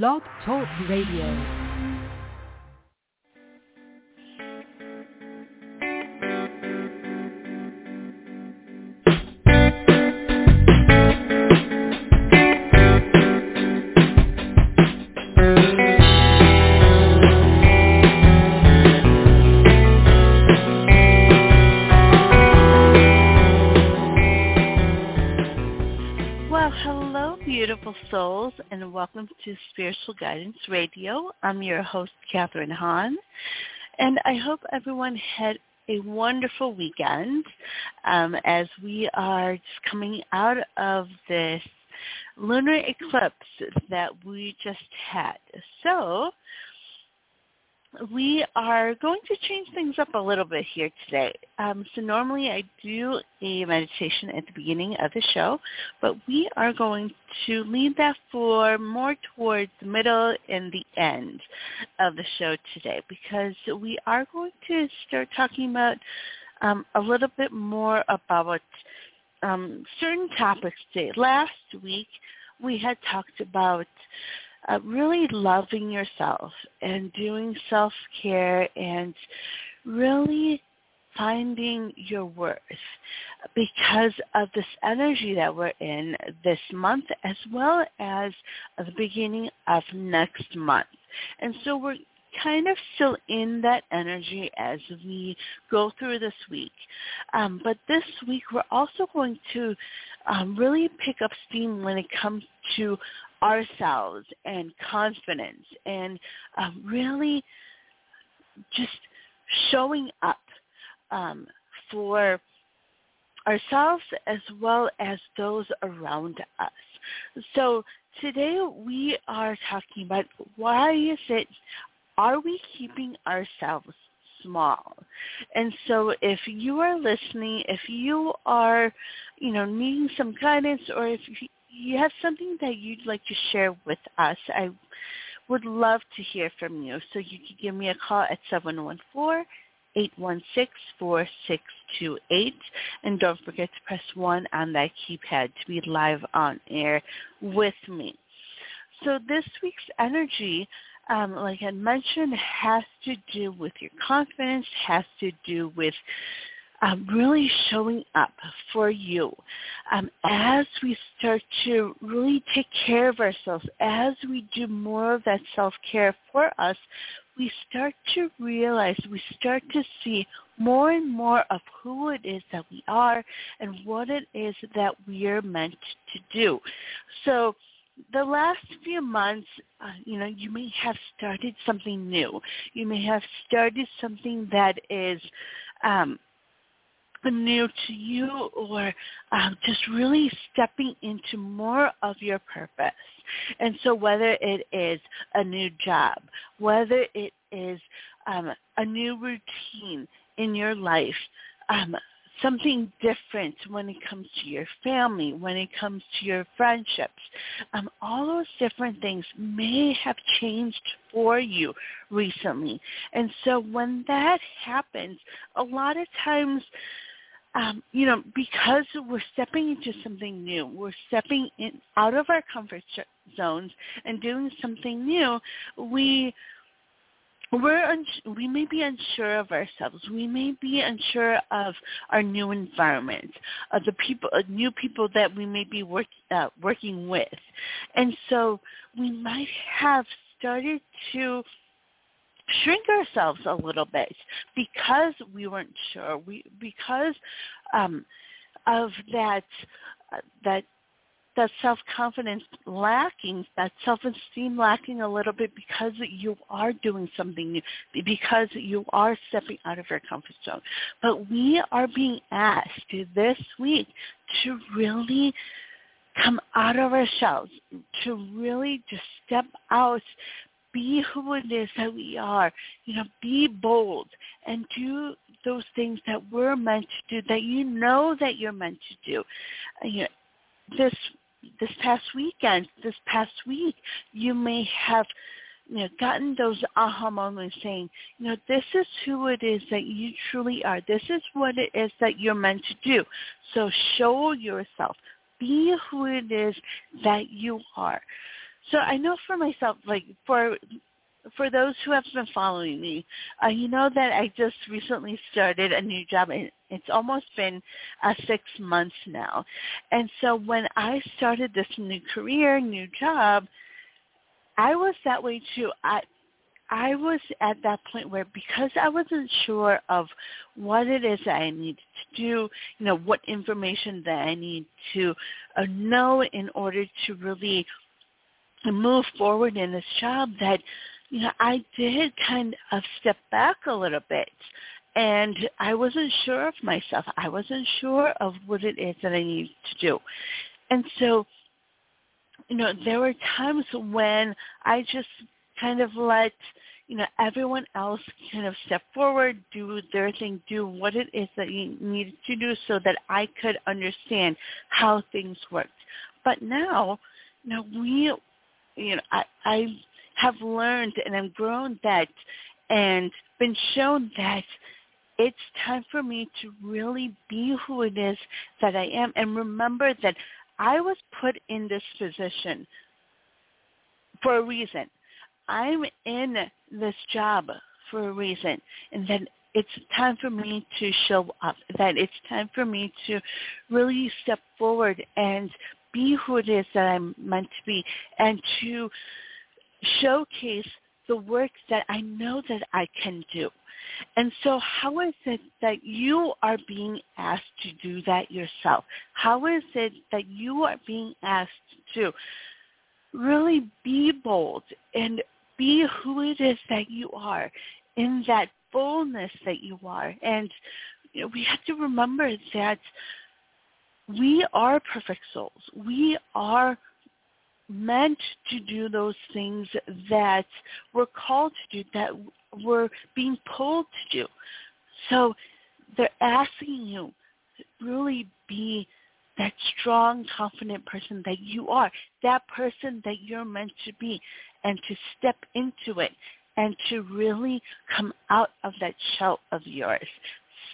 Blog Talk Radio. Welcome to Spiritual Guidance Radio. I'm your host, Catharine Han, and I hope everyone had a wonderful weekend um, as we are just coming out of this lunar eclipse that we just had. So we are going to change things up a little bit here today. Um, so normally I do a meditation at the beginning of the show, but we are going to leave that for more towards the middle and the end of the show today because we are going to start talking about um, a little bit more about um, certain topics today. Last week we had talked about uh, really loving yourself and doing self-care and really finding your worth because of this energy that we're in this month as well as the beginning of next month. And so we're kind of still in that energy as we go through this week. Um, but this week we're also going to um, really pick up steam when it comes to ourselves and confidence and um, really just showing up um, for ourselves as well as those around us. So today we are talking about why is it, are we keeping ourselves small. And so if you are listening, if you are, you know, needing some guidance or if you have something that you'd like to share with us, I would love to hear from you. So you can give me a call at 714 816-4628. And don't forget to press 1 on that keypad to be live on air with me. So this week's energy, um, like I mentioned, has to do with your confidence, has to do with um, really showing up for you um, as we start to really take care of ourselves, as we do more of that self-care for us, we start to realize, we start to see more and more of who it is that we are and what it is that we are meant to do. So the last few months, uh, you know, you may have started something new. You may have started something that is um, new to you or um, just really stepping into more of your purpose. And so whether it is a new job, whether it is um, a new routine in your life, um, something different when it comes to your family, when it comes to your friendships. Um, all those different things may have changed for you recently. And so when that happens, a lot of times um, you know, because we're stepping into something new, we're stepping in out of our comfort zones and doing something new, we we're uns- we may be unsure of ourselves. We may be unsure of our new environment, of the people, of new people that we may be work, uh, working with, and so we might have started to shrink ourselves a little bit because we weren't sure. We because um, of that that that self-confidence lacking, that self-esteem lacking a little bit because you are doing something new, because you are stepping out of your comfort zone. But we are being asked this week to really come out of our shells, to really just step out be who it is that we are. You know, be bold and do those things that we're meant to do, that you know that you're meant to do. Uh, you know, this this past weekend, this past week, you may have you know, gotten those aha moments saying, you know, this is who it is that you truly are. This is what it is that you're meant to do. So show yourself. Be who it is that you are. So I know for myself, like for for those who have been following me, uh, you know that I just recently started a new job. And it's almost been uh, six months now. And so when I started this new career, new job, I was that way too. I I was at that point where because I wasn't sure of what it is that I needed to do, you know, what information that I need to uh, know in order to really move forward in this job that you know, I did kind of step back a little bit and I wasn't sure of myself. I wasn't sure of what it is that I needed to do. And so, you know, there were times when I just kind of let, you know, everyone else kind of step forward, do their thing, do what it is that you needed to do so that I could understand how things worked. But now, you know, we, you know, I, I have learned and I've grown that and been shown that it's time for me to really be who it is that I am. And remember that I was put in this position for a reason. I'm in this job for a reason. And then it's time for me to show up, that it's time for me to really step forward and be who it is that I'm meant to be and to showcase the work that I know that I can do. And so how is it that you are being asked to do that yourself? How is it that you are being asked to really be bold and be who it is that you are in that fullness that you are? And you know, we have to remember that we are perfect souls. We are meant to do those things that we're called to do, that we're being pulled to do. So they're asking you to really be that strong, confident person that you are, that person that you're meant to be, and to step into it and to really come out of that shell of yours,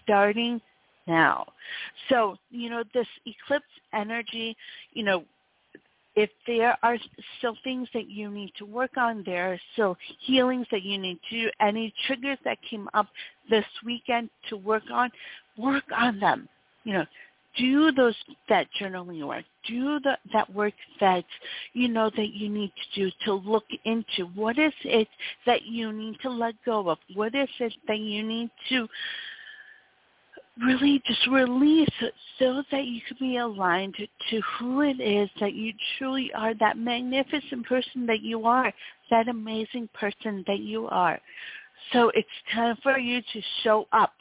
starting now. So, you know, this eclipse energy, you know, if there are still things that you need to work on, there are still healings that you need to do, any triggers that came up this weekend to work on, work on them. You know, do those that journaling work. Do the, that work that you know that you need to do to look into what is it that you need to let go of. What is it that you need to really just release so that you can be aligned to who it is that you truly are, that magnificent person that you are, that amazing person that you are. So it's time for you to show up.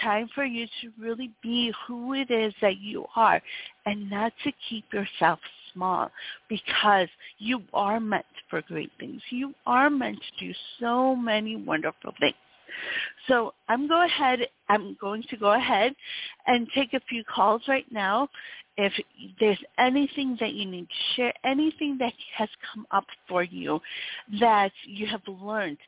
Time for you to really be who it is that you are and not to keep yourself small because you are meant for great things. You are meant to do so many wonderful things. So I'm go ahead. I'm going to go ahead and take a few calls right now. If there's anything that you need to share, anything that has come up for you that you have learned,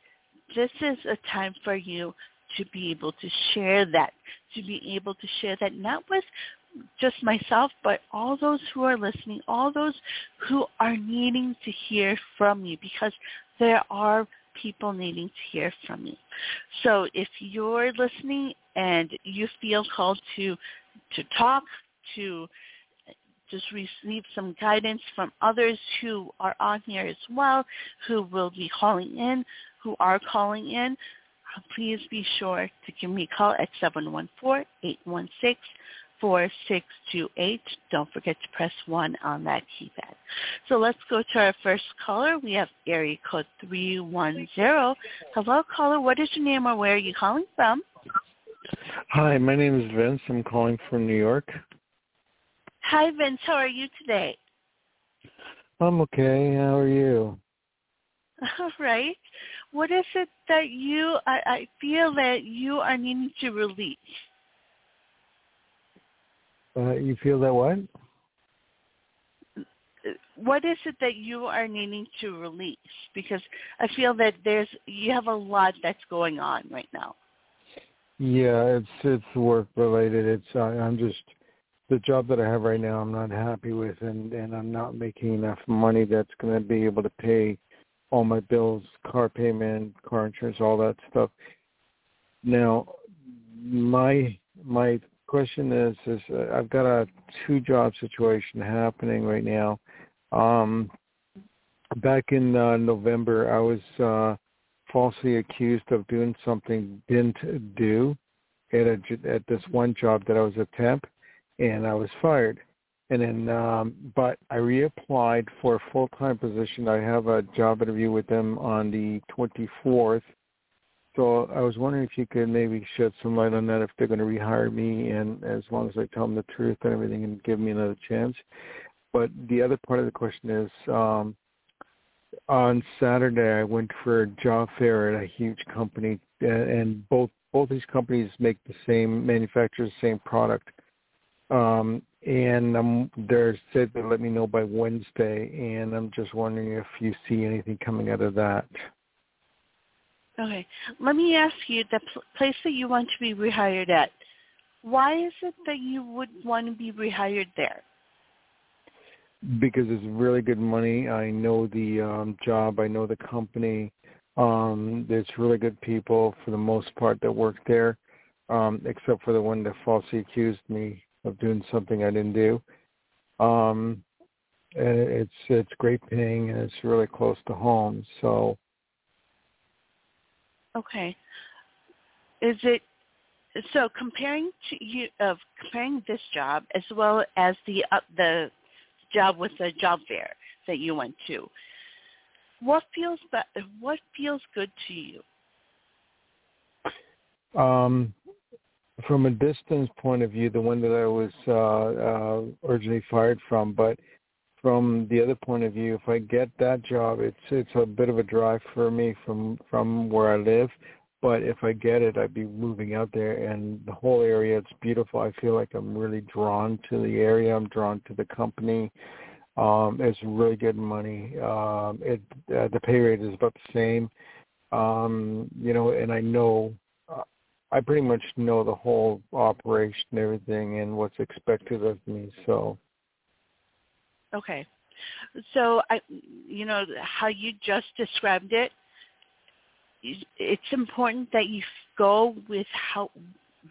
this is a time for you to be able to share that, to be able to share that not with just myself, but all those who are listening, all those who are needing to hear from you because there are people needing to hear from you. So if you're listening and you feel called to to talk, to just receive some guidance from others who are on here as well, who will be calling in, who are calling in, please be sure to give me a call at 714-816 4628. Don't forget to press 1 on that keypad. So let's go to our first caller. We have area code 310. Hello, caller. What is your name or where are you calling from? Hi, my name is Vince. I'm calling from New York. Hi, Vince. How are you today? I'm okay. How are you? All right. What is it that you, I, I feel that you are needing to release? Uh, you feel that what? What is it that you are needing to release? Because I feel that there's you have a lot that's going on right now. Yeah, it's it's work related. It's uh, I'm just the job that I have right now, I'm not happy with, and and I'm not making enough money that's going to be able to pay all my bills, car payment, car insurance, all that stuff. Now, my my question is is uh, I've got a two job situation happening right now. Um, back in uh, November, I was uh, falsely accused of doing something didn't do at a, at this one job that I was a temp, and I was fired. And then, um, but I reapplied for a full time position. I have a job interview with them on the 24th. So I was wondering if you could maybe shed some light on that, if they're going to rehire me, and as long as I tell them the truth and everything, and give me another chance. But the other part of the question is, um, on Saturday I went for a job fair at a huge company, and both both these companies make the same manufacture the same product. Um, and um, they're said to let me know by Wednesday, and I'm just wondering if you see anything coming out of that. Okay, let me ask you the pl- place that you want to be rehired at. Why is it that you would want to be rehired there? because it's really good money. I know the um job, I know the company. Um there's really good people for the most part that work there. Um except for the one that falsely accused me of doing something I didn't do. Um and it's it's great paying and it's really close to home. So Okay. Is it so comparing to you of comparing this job as well as the uh, the job with the job fair that you went to. What feels that? What feels good to you? Um, from a distance point of view, the one that I was uh, uh, originally fired from, but from the other point of view, if I get that job, it's it's a bit of a drive for me from from where I live. But if I get it, I'd be moving out there, and the whole area it's beautiful. I feel like I'm really drawn to the area. I'm drawn to the company. Um, it's really good money. Um, it uh, the pay rate is about the same. Um, you know, and I know uh, I pretty much know the whole operation, everything, and what's expected of me. So. Okay. So I, you know, how you just described it, it's important that you go with how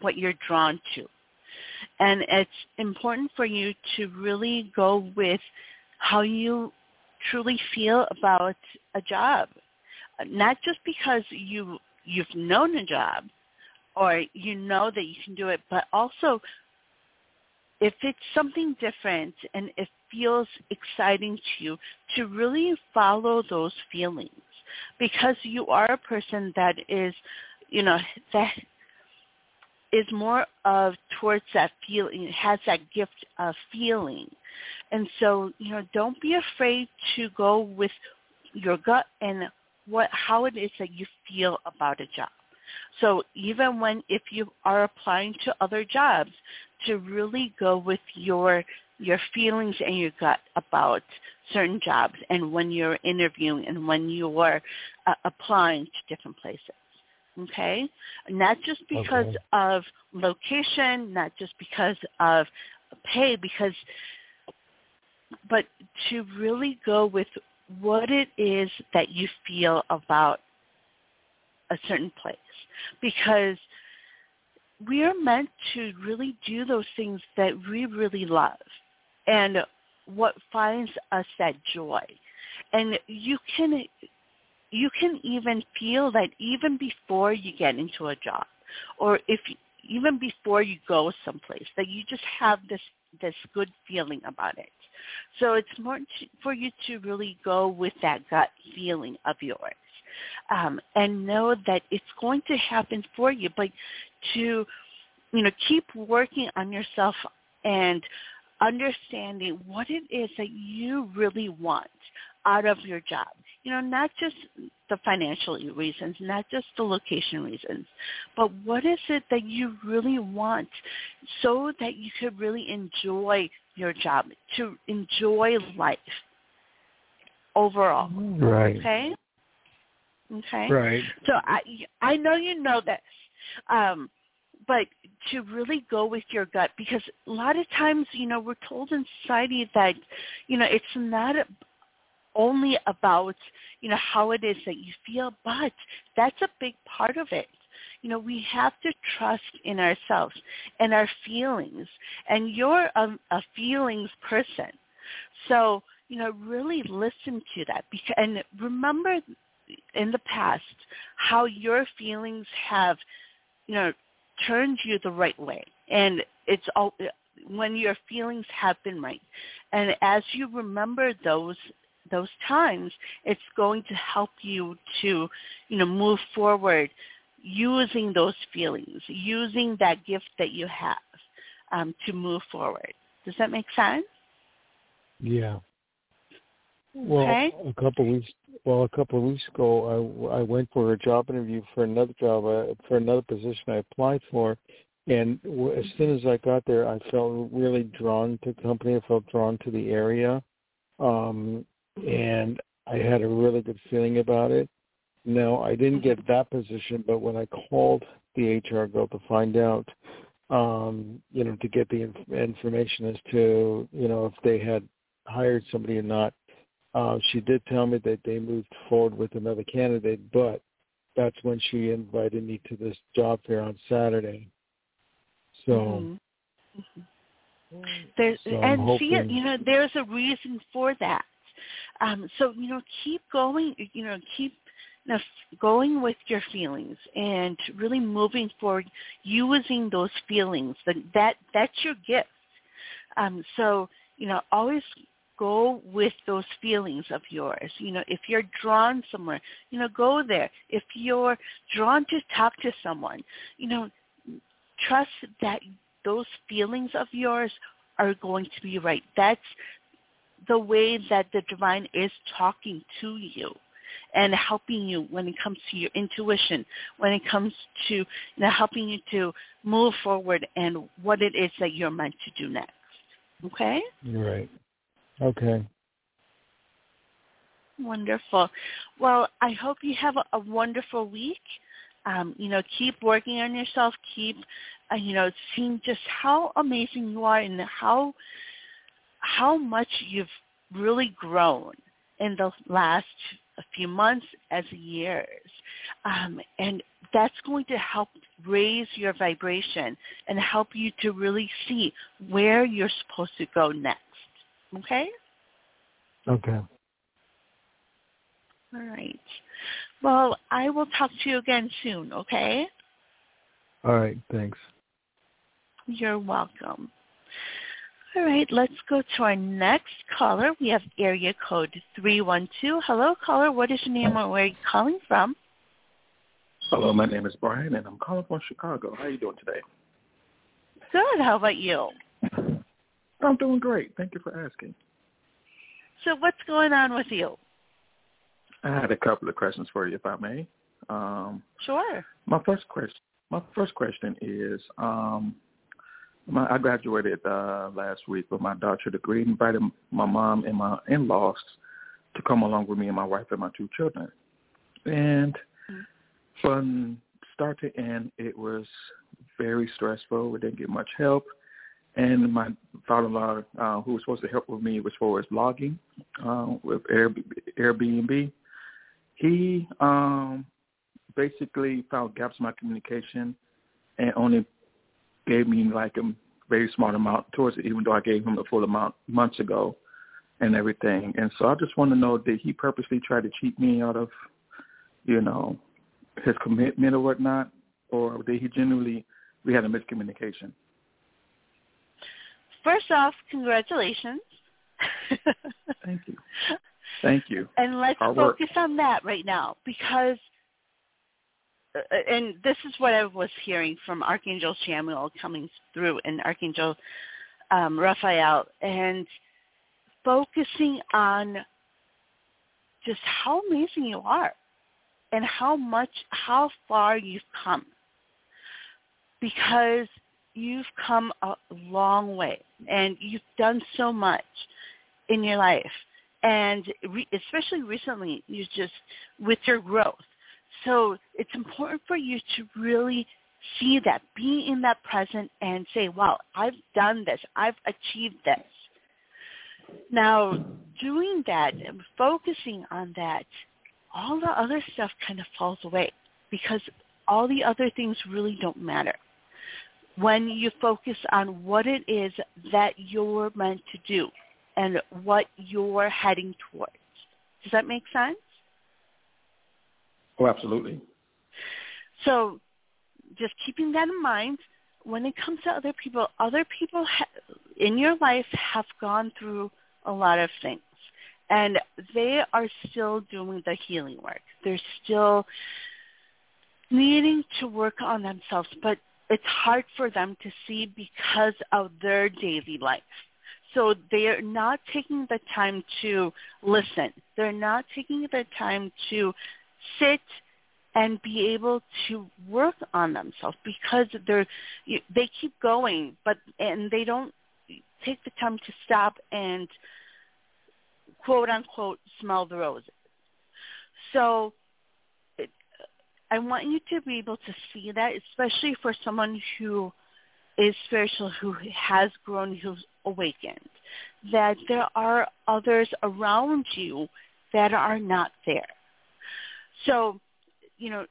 what you're drawn to. And it's important for you to really go with how you truly feel about a job. Not just because you you've known a job or you know that you can do it, but also if it's something different and it feels exciting to you, to really follow those feelings because you are a person that is, you know, that is more of towards that feeling, has that gift of feeling. And so, you know, don't be afraid to go with your gut and what how it is that you feel about a job. So even when if you are applying to other jobs, to really go with your your feelings and your gut about certain jobs and when you're interviewing and when you're uh, applying to different places. Okay? Not just because okay. of location, not just because of pay, because but to really go with what it is that you feel about a certain place. Because we are meant to really do those things that we really love and what finds us that joy. And you can you can even feel that even before you get into a job or if even before you go someplace that you just have this this good feeling about it. So it's important to, for you to really go with that gut feeling of yours um, and know that it's going to happen for you. But to, you know, keep working on yourself and understanding what it is that you really want out of your job. You know, not just the financial reasons, not just the location reasons, but what is it that you really want so that you could really enjoy your job, to enjoy life overall. Right. Okay? Okay. Right. So I I know you know this. Um but to really go with your gut because a lot of times, you know, we're told in society that, you know, it's not only about, you know, how it is that you feel, but that's a big part of it. You know, we have to trust in ourselves and our feelings. And you're a, a feelings person. So, you know, really listen to that. And remember in the past how your feelings have, you know, turned you the right way. And it's all when your feelings have been right. And as you remember those those times, it's going to help you to, you know, move forward using those feelings, using that gift that you have um, to move forward. Does that make sense? Yeah. Well, okay. a couple of weeks. Well, a couple of weeks ago, I, I went for a job interview for another job uh, for another position I applied for, and as soon as I got there, I felt really drawn to the company. I felt drawn to the area, um, and I had a really good feeling about it. No, I didn't get that position, but when I called the HR girl to find out, um, you know, to get the inf- information as to, you know, if they had hired somebody or not, uh, she did tell me that they moved forward with another candidate, but that's when she invited me to this job fair on Saturday. So, mm-hmm. Mm-hmm. there's so and hoping... see, you know, there's a reason for that. Um, so you know, keep going. You know, keep you know, going with your feelings and really moving forward, using those feelings. That that that's your gift. Um, so you know, always go with those feelings of yours. You know, if you're drawn somewhere, you know, go there. If you're drawn to talk to someone, you know, trust that those feelings of yours are going to be right. That's the way that the divine is talking to you and helping you when it comes to your intuition, when it comes to you know, helping you to move forward and what it is that you're meant to do next. Okay? Right. Okay. Wonderful. Well, I hope you have a, wonderful week. Um, you know, keep working on yourself. Keep, uh, you know, seeing just how amazing you are and how how much you've really grown in the last few months as years. Um, and that's going to help raise your vibration and help you to really see where you're supposed to go next. Okay? Okay. All right. Well, I will talk to you again soon, okay? All right, thanks. You're welcome. All right, let's go to our next caller. We have area code 312. Hello, caller. What is your name or where are you calling from? Hello, my name is Brian, and I'm calling from Chicago. How are you doing today? Good. How about you? I'm doing great. Thank you for asking. So what's going on with you? I had a couple of questions for you, if I may. Um, sure. My first question. My first question is, um, my, I graduated uh, last week with my doctorate degree. Invited my mom and my in-laws to come along with me and my wife and my two children. And mm-hmm. from start to end, it was very stressful. We didn't get much help and my father-in-law, uh, who was supposed to help with me as far as logging uh, with Airbnb, he um, basically found gaps in my communication and only gave me like a very small amount towards it, even though I gave him the full amount months ago and everything. And so I just want to know, did he purposely try to cheat me out of, you know, his commitment or whatnot, or did he genuinely, we had a miscommunication? First off, congratulations. Thank you. Thank you. And let's Our focus work. on that right now because uh, and this is what I was hearing from Archangel Chamuel coming through and Archangel um, Raphael and focusing on just how amazing you are and how much, how far you've come. Because you've come a long way and you've done so much in your life and re- especially recently you just with your growth so it's important for you to really see that, be in that present and say, wow, I've done this. I've achieved this. Now, doing that and focusing on that, all the other stuff kind of falls away because all the other things really don't matter. When you focus on what it is that you're meant to do and what you're heading towards. Does that make sense? Oh, absolutely. So just keeping that in mind, when it comes to other people, other people ha- in your life have gone through a lot of things. And they are still doing the healing work. They're still needing to work on themselves, but it's hard for them to see because of their daily life. So they're not taking the time to listen. They're not taking the time to sit and be able to work on themselves because they're they keep going but and they don't take the time to stop and quote unquote smell the roses so i want you to be able to see that especially for someone who is spiritual who has grown who's awakened that there are others around you that are not there. So you know,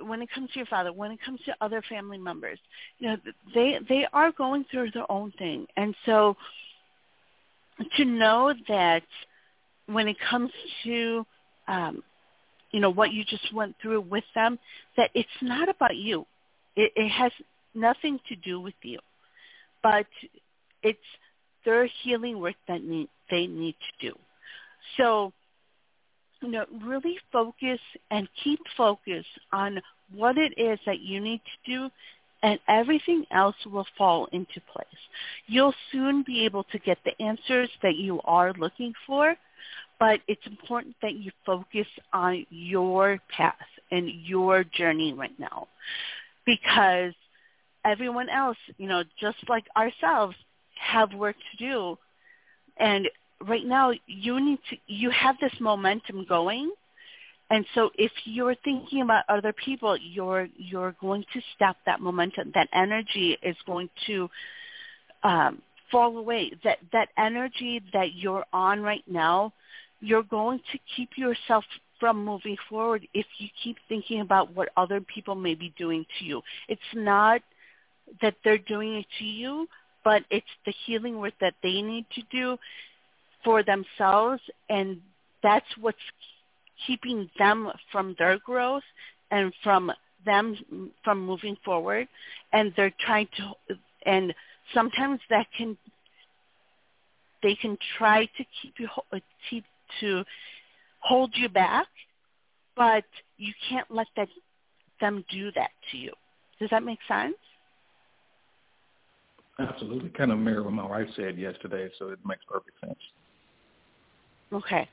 when it comes to your father, when it comes to other family members, you know, they they are going through their own thing, and so to know that when it comes to um, you know what you just went through with them, that it's not about you. It, it has nothing to do with you, but it's their healing work that need, they need to do. So you know, really focus and keep focus on what it is that you need to do and everything else will fall into place. You'll soon be able to get the answers that you are looking for, but it's important that you focus on your path and your journey right now. Because everyone else, you know, just like ourselves, have work to do. And right now you need to you have this momentum going. And so if you're thinking about other people you're you're going to stop that momentum. That energy is going to um fall away. That that energy that you're on right now you're going to keep yourself from moving forward if you keep thinking about what other people may be doing to you. It's not that they're doing it to you but it's the healing work that they need to do for themselves and that's what's keeping them from their growth and from them from moving forward. And they're trying to and sometimes that can they can try to keep you keep to hold you back but you can't let that them do that to you does that make sense absolutely kind of mirror what my wife said yesterday so it makes perfect sense Okay.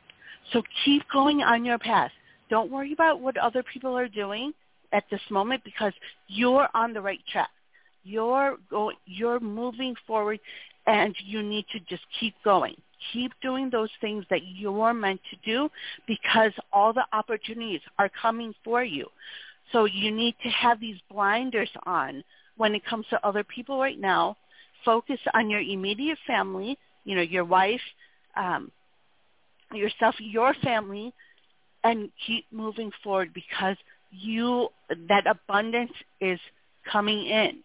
So keep going on your path. Don't worry about what other people are doing at this moment because you're on the right track. You're go, you're moving forward and you need to just keep going. Keep doing those things that you're meant to do because all the opportunities are coming for you. So you need to have these blinders on when it comes to other people right now. Focus on your immediate family, you know, your wife, um, yourself, your family, and keep moving forward because you that abundance is coming in.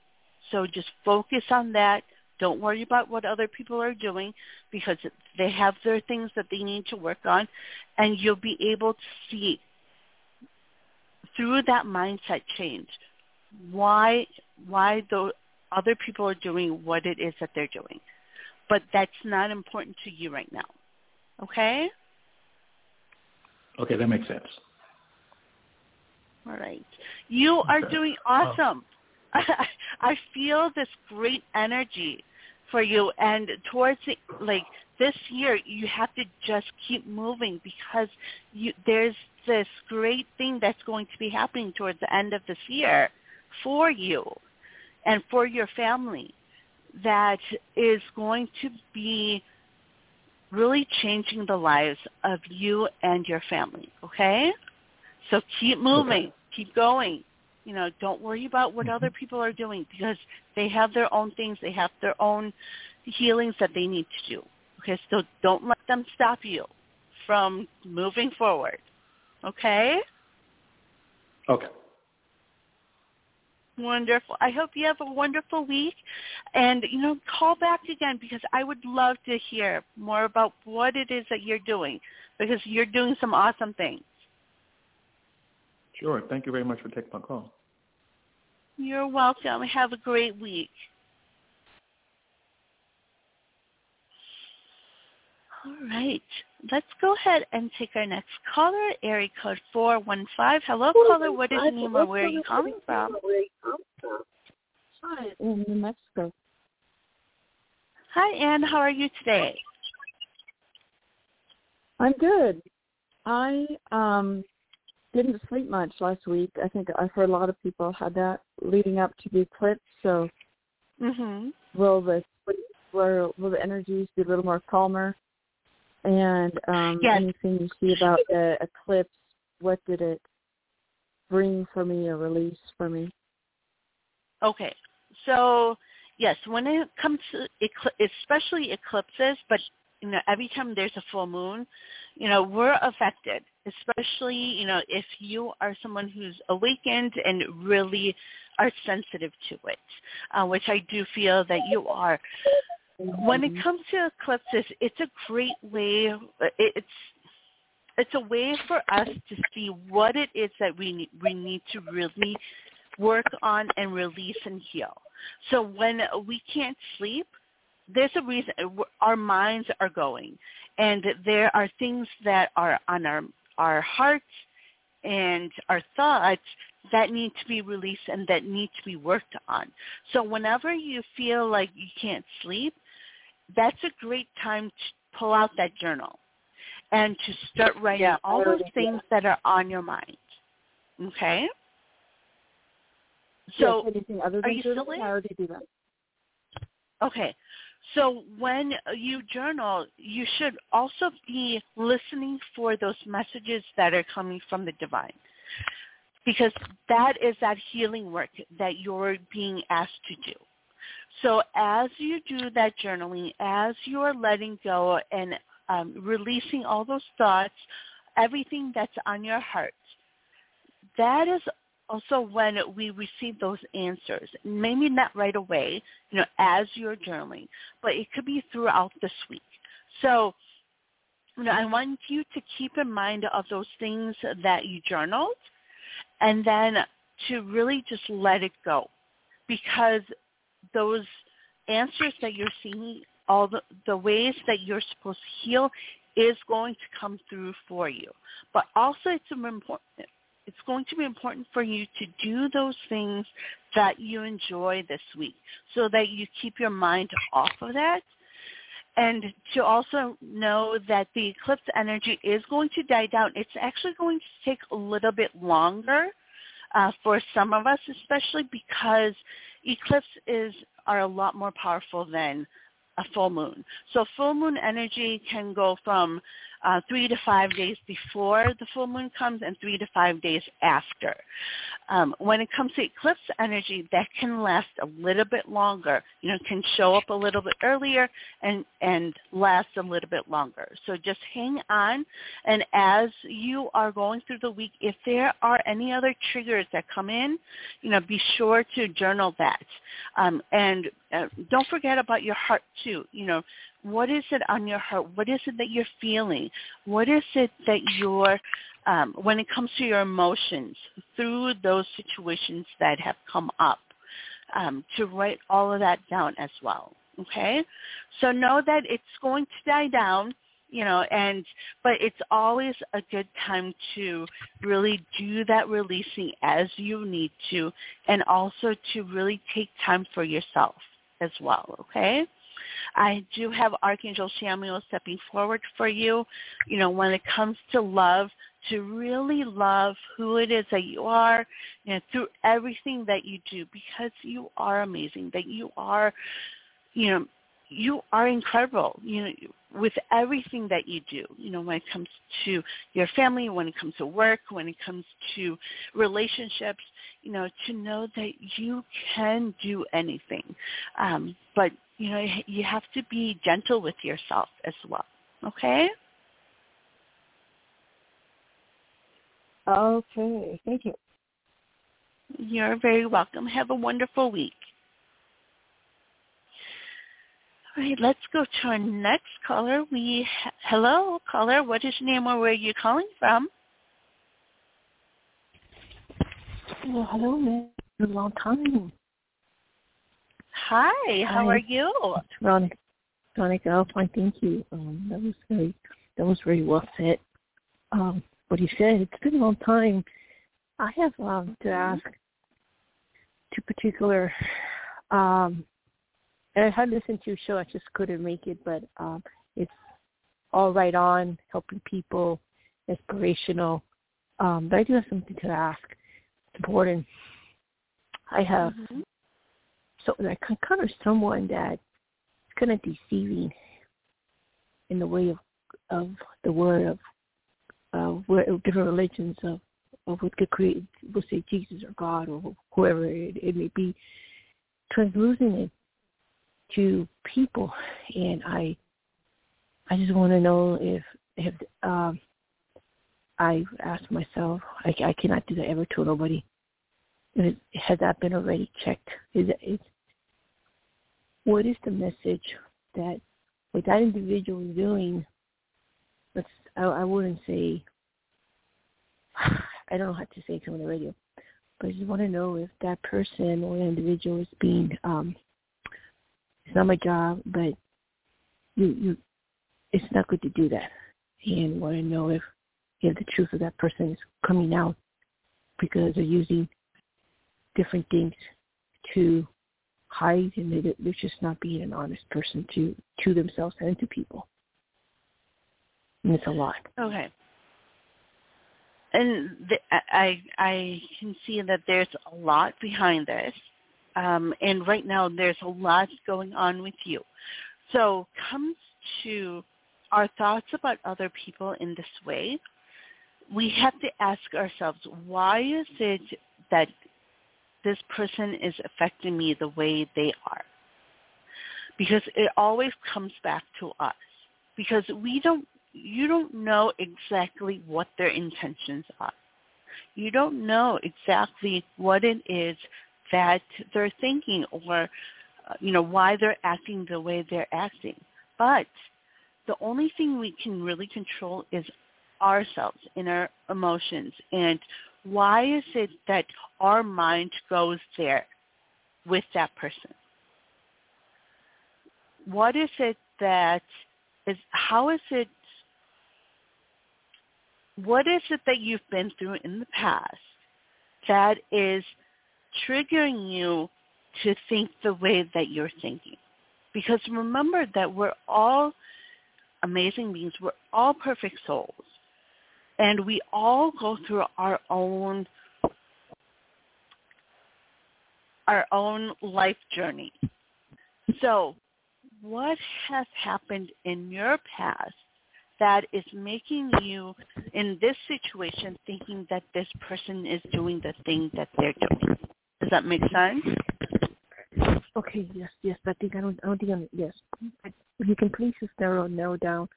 So just focus on that. Don't worry about what other people are doing because they have their things that they need to work on and you'll be able to see through that mindset change why why the other people are doing what it is that they're doing. But that's not important to you right now. Okay? Okay, that makes sense. All right. You are okay. doing awesome. I feel this great energy for you and towards the, like this year you have to just keep moving because you there's this great thing that's going to be happening towards the end of this year for you and for your family that is going to be really changing the lives of you and your family, okay? So keep moving, okay. keep going. You know, don't worry about what other mm-hmm. people are doing because they have their own things. They have their own healings that they need to do. Okay, so don't let them stop you from moving forward. Okay? Okay. Wonderful. I hope you have a wonderful week. And, you know, call back again because I would love to hear more about what it is that you're doing because you're doing some awesome things. Sure. Thank you very much for taking my call. You're welcome. Have a great week. All right. Let's go ahead and take our next caller, area code 415. Hello, caller. What is your name or where are you calling from? Hi, in New Mexico. Hi, Anne. How are you today? I'm good. I um didn't sleep much last week. I think I've heard a lot of people had that leading up to the eclipse. So, Mhm. will the will, will the energies be a little more calmer? And um Yes. anything you see about the eclipse, what did it bring for me or release for me? Okay. So, yes, when it comes to ecl- especially eclipses, but you know, every time there's a full moon, you know, we're affected, especially, you know, if you are someone who's awakened and really are sensitive to it, uh, which I do feel that you are. When it comes to eclipses, it's a great way. It's it's a way for us to see what it is that we need, we need to really work on and release and heal. So when we can't sleep, there's a reason our minds are going, and there are things that are on our our hearts and our thoughts that need to be released and that need to be worked on. So whenever you feel like you can't sleep, that's a great time to pull out that journal and to start writing Yeah, all those things that are on your mind. Okay? So yes, anything other are you in? I already do that. Okay. So when you journal, you should also be listening for those messages that are coming from the divine. Because that is that healing work that you're being asked to do. So as you do that journaling, as you are letting go and um, releasing all those thoughts, everything that's on your heart, that is also when we receive those answers. Maybe not right away, you know, as you're journaling, but it could be throughout this week. So, you know, I want you to keep in mind of those things that you journaled and then to really just let it go because those answers that you're seeing, all the, the ways that you're supposed to heal is going to come through for you. But also it's important it's going to be important for you to do those things that you enjoy this week so that you keep your mind off of that and to also know that the eclipse energy is going to die down. It's actually going to take a little bit longer uh, for some of us, especially because eclipses are a lot more powerful than a full moon. So full moon energy can go from uh, three to five days before the full moon comes and three to five days after. Um, when it comes to eclipse energy, that can last a little bit longer. You know, can show up a little bit earlier and and last a little bit longer. So just hang on, and as you are going through the week, if there are any other triggers that come in, you know, be sure to journal that, um, and uh, don't forget about your heart too. You know, what is it on your heart? What is it that you're feeling? What is it that you're, um, when it comes to your emotions through those situations that have come up, um, to write all of that down as well. Okay, so know that it's going to die down. You know, and but it's always a good time to really do that releasing as you need to, and also to really take time for yourself as well. Okay. I do have Archangel Chamuel stepping forward for you, you know, when it comes to love, to really love who it is that you are, you know, through everything that you do because you are amazing, that you are, you know, you are incredible. You know, with everything that you do, you know, when it comes to your family, when it comes to work, when it comes to relationships, you know, to know that you can do anything. Um, but, you know, you have to be gentle with yourself as well. Okay? Okay. Thank you. You're very welcome. Have a wonderful week. All right, let's go to our next caller. We ha- hello, caller. What is your name or where are you calling from? Well, hello, man. It's a long time. Hi, how Hi. are you? Veronica, Veronica, oh, fine, thank you. Um, that was very, that was very well said. Um, what you said, it's been a long time. I have um, to ask two particular, um, and I had listened to your show. I just couldn't make it, but um, it's all right on, helping people, inspirational. Um, but I do have something to ask. Important. I have Mhm. so I can cover someone that is kind of deceiving in the way of of the word of uh, where different religions of of what could create, we'll say Jesus or God or whoever it, it may be, transposing it to people, and I I just want to know if if um I've asked myself, I, I cannot do that ever to nobody. Is, has that been already checked? Is it, is, what is the message that what that individual is doing? Let's, I, I wouldn't say, I don't know how to say it on the radio, but I just want to know if that person or individual is being, um, it's not my job, but you, you, it's not good to do that. And want to know if, if the truth of that person is coming out because they're using different things to hide and they, they're just not being an honest person to to themselves and to people. And it's a lot. Okay. And the, I I can see that there's a lot behind this, um, and right now there's a lot going on with you. So comes to our thoughts about other people in this way. We have to ask ourselves, why is it that this person is affecting me the way they are? Because it always comes back to us. Because we don't you don't know exactly what their intentions are. You don't know exactly what it is that they're thinking or uh, you know why they're acting the way they're acting. But the only thing we can really control is ourselves and our emotions and why is it that our mind goes there with that person? What is it that is how is it what is it that you've been through in the past that is triggering you to think the way that you're thinking? Because remember that we're all amazing beings. We're all perfect souls. And we all go through our own our own life journey. So what has happened in your past that is making you in this situation thinking that this person is doing the thing that they're doing. Does that make sense? Okay, yes, yes. I think I don't. I don't think I'm. Yes, you can please just narrow narrow down.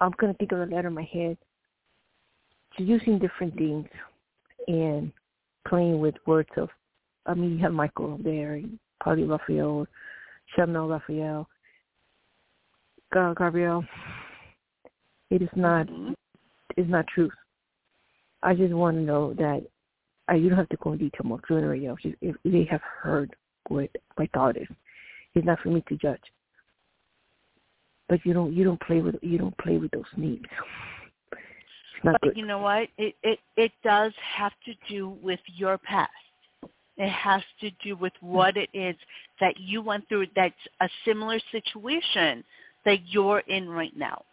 I'm gonna think of a letter in my head. Using different things and playing with words of. I mean, you have Michael there, probably Raphael, Chamuel Raphael, Gabrielle. It is not. Mhm. It's not truth. I just want to know that. I, you don't have to go in detail more radio. If, if they have heard what my thought is, it's not for me to judge. But you don't. You don't play with. You don't play with those needs. Not But good. you know what? It it it does have to do with your past. It has to do with hmm. what it is that you went through that's a similar situation that you're in right now.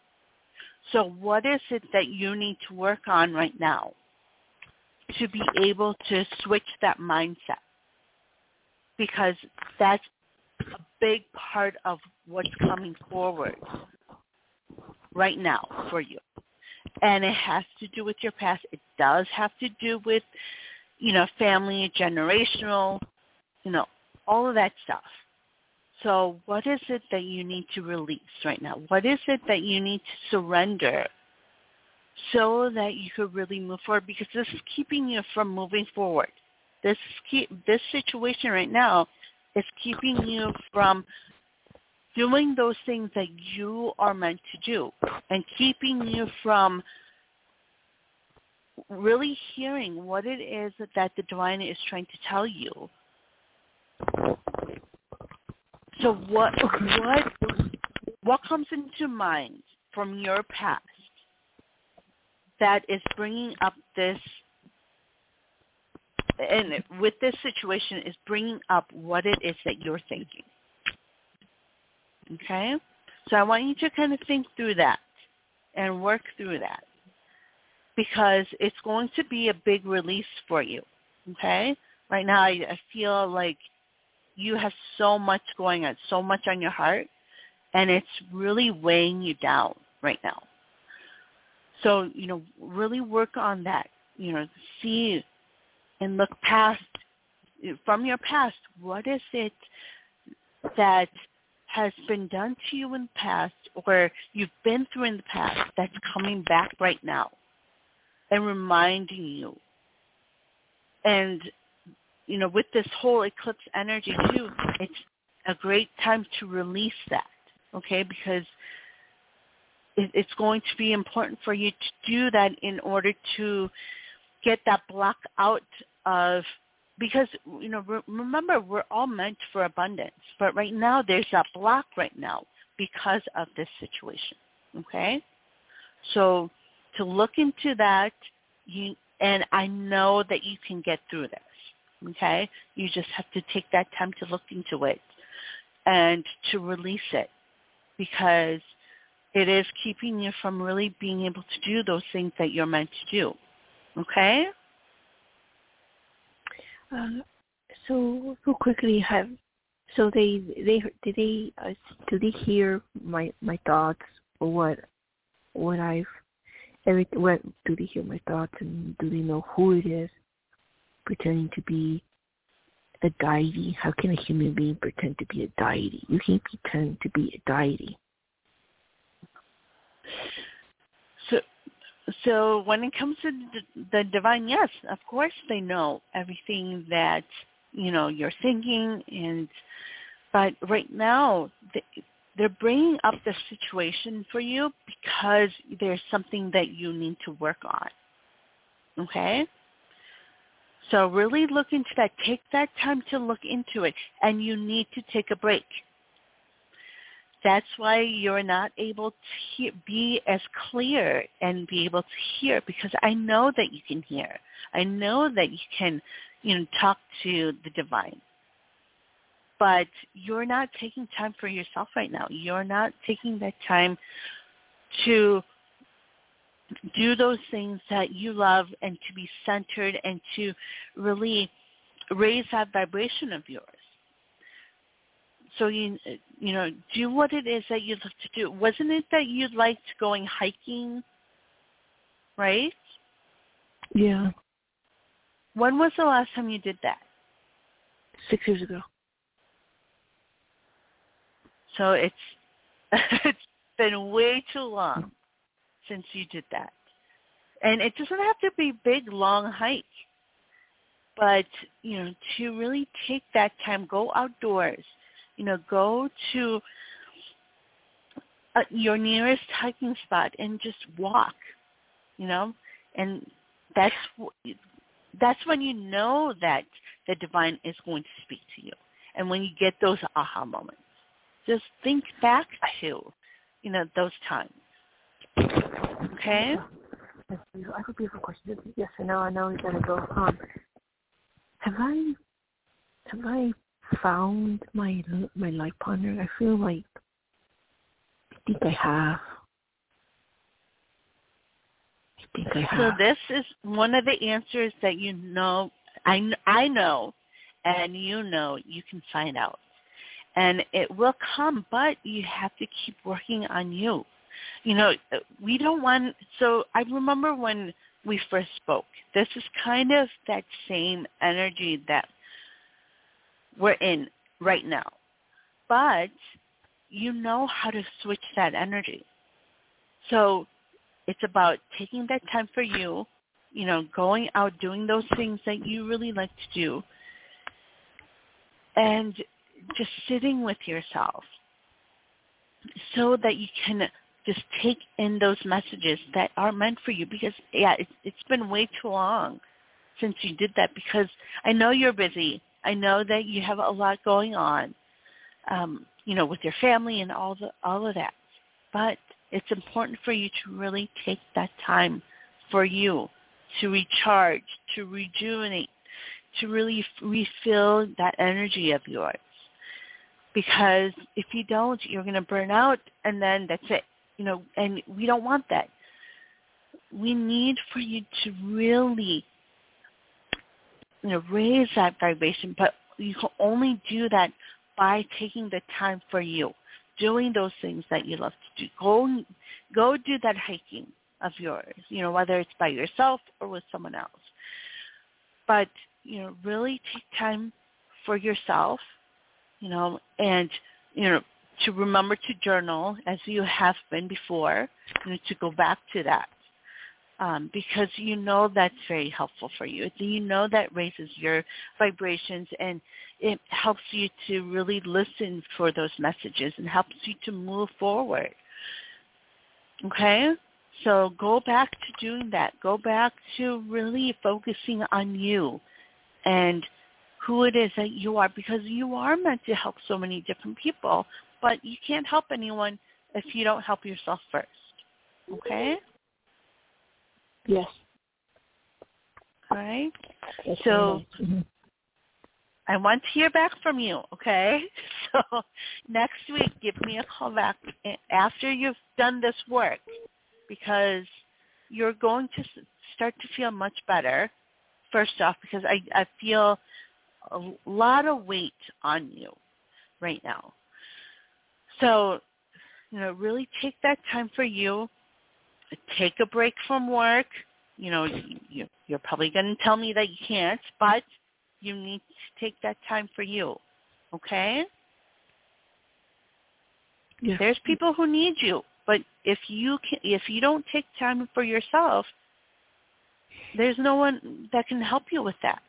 So what is it that you need to work on right now to be able to switch that mindset? Because that's a big part of what's coming forward right now for you. And it has to do with your past. It does have to do with, you know, family, generational, you know, all of that stuff. So what is it that you need to release right now? What is it that you need to surrender so that you could really move forward? Because this is keeping you from moving forward. This keep, this situation right now is keeping you from doing those things that you are meant to do and keeping you from really hearing what it is that, the divine is trying to tell you. So what what what comes into mind from your past that is bringing up this and with this situation is bringing up what it is that you're thinking. Okay? So I want you to kind of think through that and work through that because it's going to be a big release for you. Okay? Right now I, feel like you have so much going on, so much on your heart, and it's really weighing you down right now. So, you know, really work on that. You know, see and look past from your past. What is it that has been done to you in the past or you've been through in the past that's coming back right now and reminding you? And, you know, with this whole eclipse energy too, it's a great time to release that, okay? Because it's going to be important for you to do that in order to get that block out of because you know re- remember we're all meant for abundance but right now there's a block right now because of this situation okay? So to look into that you and i know that you can get through this okay? You just have to take that time to look into it and to release it because it is keeping you from really being able to do those things that you're meant to do okay uh, so real quickly, have so they they did they uh, do they hear my my thoughts or what what I've every what do they hear my thoughts and do they know who it is pretending to be a deity? How can a human being pretend to be a deity? You can't pretend to be a deity. So when it comes to the divine, yes, of course they know everything that you know you're thinking, and but right now they're bringing up the situation for you because there's something that you need to work on. Okay. So really look into that. Take that time to look into it, and you need to take a break. That's why you're not able to hear, be as clear and be able to hear because I know that you can hear. I know that you can, you know, talk to the divine. But you're not taking time for yourself right now. You're not taking that time to do those things that you love and to be centered and to really raise that vibration of yours so you you know do what it is that you like to do. Wasn't it that you liked going hiking, right? Yeah. When was the last time you did that? Six years ago. So it's it's been way too long since you did that. And it doesn't have to be big long hike. But, you know, to really take that time, go outdoors, you know, go to uh, your nearest hiking spot and just walk, you know, and that's that's when you know that the divine is going to speak to you, and when you get those aha moments, just think back to, you know, those times. Okay. I have a beautiful question. Yes, I know. I know we gotta go. Um, have I have I found my my life partner. I feel like I think I have. I think I have. So this is one of the answers that you know. I I know, and you know you can find out. and it will come, but you have to keep working on you. You know, we don't want, so I remember when we first spoke, this is kind of that same energy that we're in right now. But you know how to switch that energy. So it's about taking that time for you, you know, going out doing those things that you really like to do and just sitting with yourself so that you can just take in those messages that are meant for you because yeah it's it's been way too long since you did that because I know you're busy. I know that you have a lot going on. Um, you know, with your family and all the all of that. But it's important for you to really take that time for you to recharge, to rejuvenate, to really refill that energy of yours. Because if you don't, you're going to burn out and then that's it. You know, and we don't want that. We need for you to really you know, raise that vibration, but you can only do that by taking the time for you, doing those things that you love to do. Go go do that hiking of yours, you know, whether it's by yourself or with someone else. But, you know, really take time for yourself, you know, and, you know, to remember to journal as you have been before, you know, to go back to that um, because you know that's very helpful for you. You know that raises your vibrations and it helps you to really listen for those messages and helps you to move forward. Okay? So go back to doing that. Go back to really focusing on you and who it is that you are because you are meant to help so many different people, but you can't help anyone if you don't help yourself first. Okay? Yes. All right. so mm-hmm. I want to hear back from you, okay? So next week, give me a call back after you've done this work because you're going to start to feel much better, first off, because I, I feel a lot of weight on you right now. So, you know, really take that time for you take a break from work. You know, you, you're probably going to tell me that you can't, but you need to take that time for you. Okay? Yeah. There's people who need you, but if you can, if you don't take time for yourself, there's no one that can help you with that.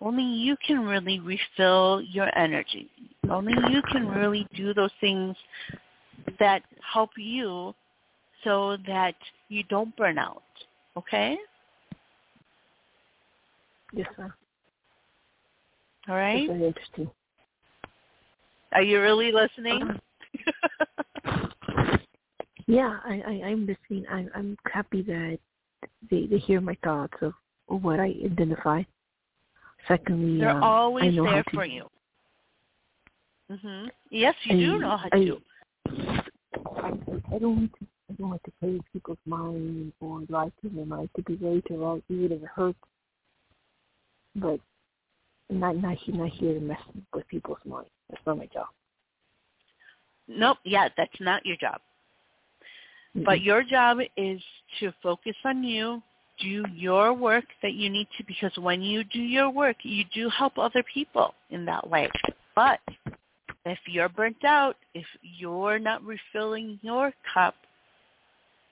Only you can really refill your energy. Only you can really do those things that help you so that you don't burn out. Okay? Yes, sir. All right. That's very interesting. Are you really listening? Uh, yeah, I, I, I'm listening. I'm, I'm happy that they, they hear my thoughts of, what I identify. Secondly, they're um, always there for you. Mhm. Yes, you I, do know how I, to. I, I don't want to I don't like to play people's minds or lie to them. I like to be ready to wrong even if it hurts. But not not not here to mess with people's minds. That's not my job. Nope. Yeah, that's not your job. Mm-hmm. But your job is to focus on you, do your work that you need to, because when you do your work, you do help other people in that way. But if you're burnt out, if you're not refilling your cup,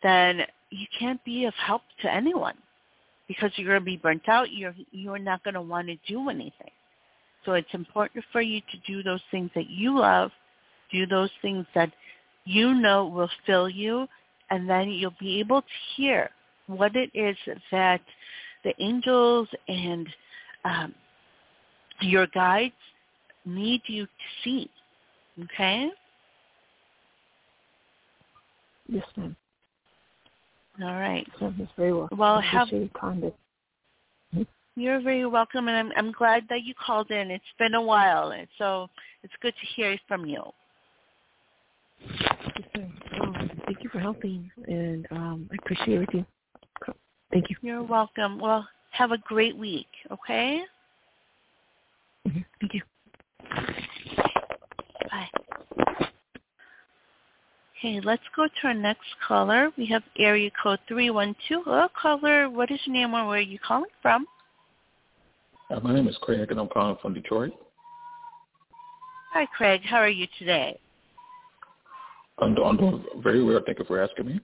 then you can't be of help to anyone because you're going to be burnt out. You're you're not going to want to do anything. So it's important for you to do those things that you love, do those things that you know will fill you, and then you'll be able to hear what it is that the angels and um, your guides need you to see. Okay? Yes, ma'am. All right. So that's very well. Well, have hmm? you're very welcome, and I'm I'm glad that you called in. It's been a while, and so it's good to hear from you. Um, thank you for helping, and um, I appreciate everything. Thank you. You're welcome. Well, have a great week. Okay. Mm-hmm. Thank you. Bye. Okay, let's go to our next caller. We have area code 312. Hello, caller. What is your name or where are you calling from? Uh, my name is Craig, and I'm calling from Detroit. Hi, Craig. How are you today? I'm, I'm doing very well. Thank you for asking me.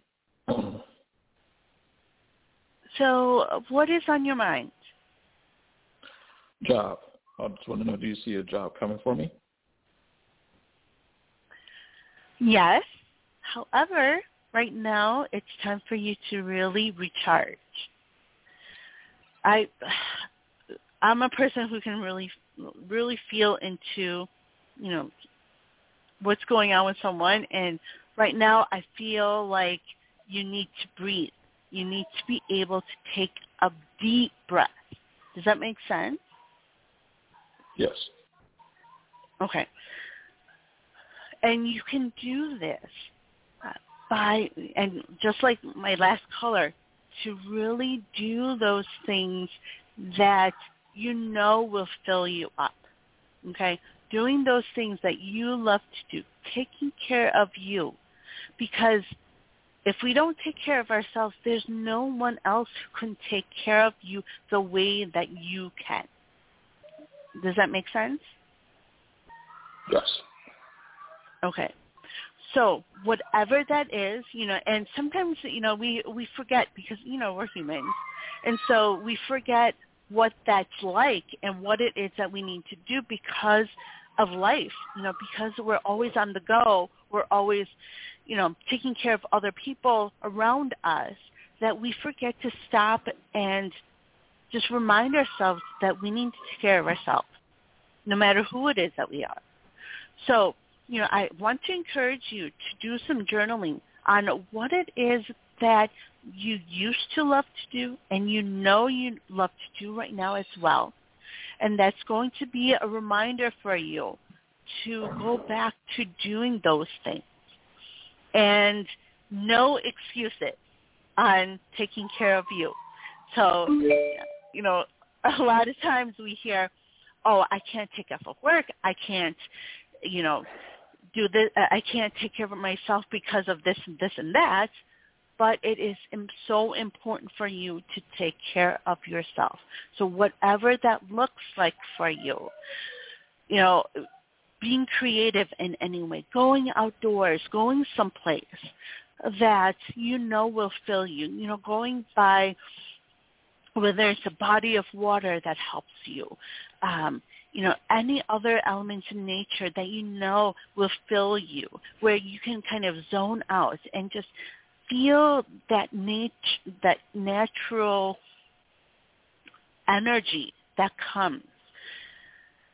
So, what is on your mind? Job. I just want to know, do you see a job coming for me? Yes. However, right now it's time for you to really recharge. I I'm a person who can really really feel into, you know, what's going on with someone and right now I feel like you need to breathe. You need to be able to take a deep breath. Does that make sense? Yes. Okay. And you can do this by, and just like my last caller, to really do those things that you know will fill you up. Okay? Doing those things that you love to do, taking care of you. Because if we don't take care of ourselves, there's no one else who can take care of you the way that you can. Does that make sense? Yes. Okay. So whatever that is, you know, and sometimes, you know, we, we forget because, you know, we're humans. And so we forget what that's like and what it is that we need to do because of life, you know, because we're always on the go. We're always, you know, taking care of other people around us that we forget to stop and just remind ourselves that we need to take care of ourselves, no matter who it is that we are. So, you know, I want to encourage you to do some journaling on what it is that you used to love to do and you know you love to do right now as well. And that's going to be a reminder for you to go back to doing those things. And no excuses on taking care of you. So, you know, a lot of times we hear, oh, I can't take off of work. I can't, you know, do this. Uh, I can't take care of myself because of this and this and that. But it is so important for you to take care of yourself. So whatever that looks like for you, you know, being creative in any way, going outdoors, going someplace that you know will fill you, you know, going by whether it's a body of water that helps you, um, you know, any other elements in nature that you know will fill you, where you can kind of zone out and just feel that nat- that natural energy that comes.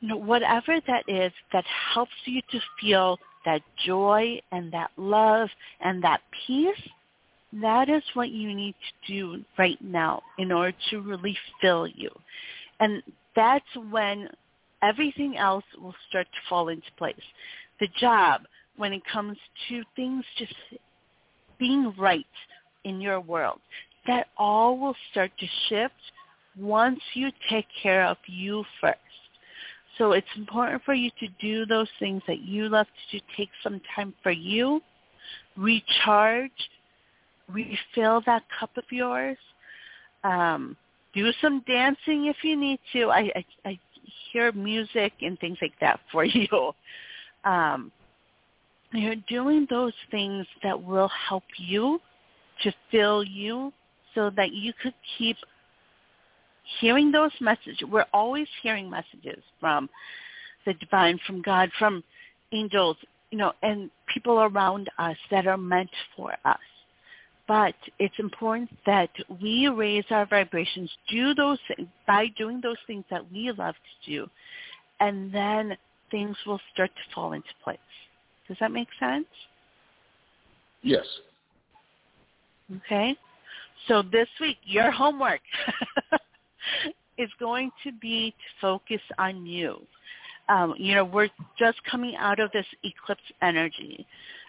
You know, whatever that is that helps you to feel that joy and that love and that peace, that is what you need to do right now in order to really fill you. And that's when everything else will start to fall into place. The job, when it comes to things just being right in your world, that all will start to shift once you take care of you first. So it's important for you to do those things that you love to do. Take some time for you, recharge, refill that cup of yours. Um, do some dancing if you need to. I, I, I hear music and things like that for you. Um, you're doing those things that will help you to fill you so that you could keep hearing those messages. We're always hearing messages from the divine, from God, from angels, you know, and people around us that are meant for us. But it's important that we raise our vibrations, do those by doing those things that we love to do, and then things will start to fall into place. Does that make sense? Yes. Okay. So this week, your homework is going to be to focus on you. Um, you know, we're just coming out of this eclipse energy,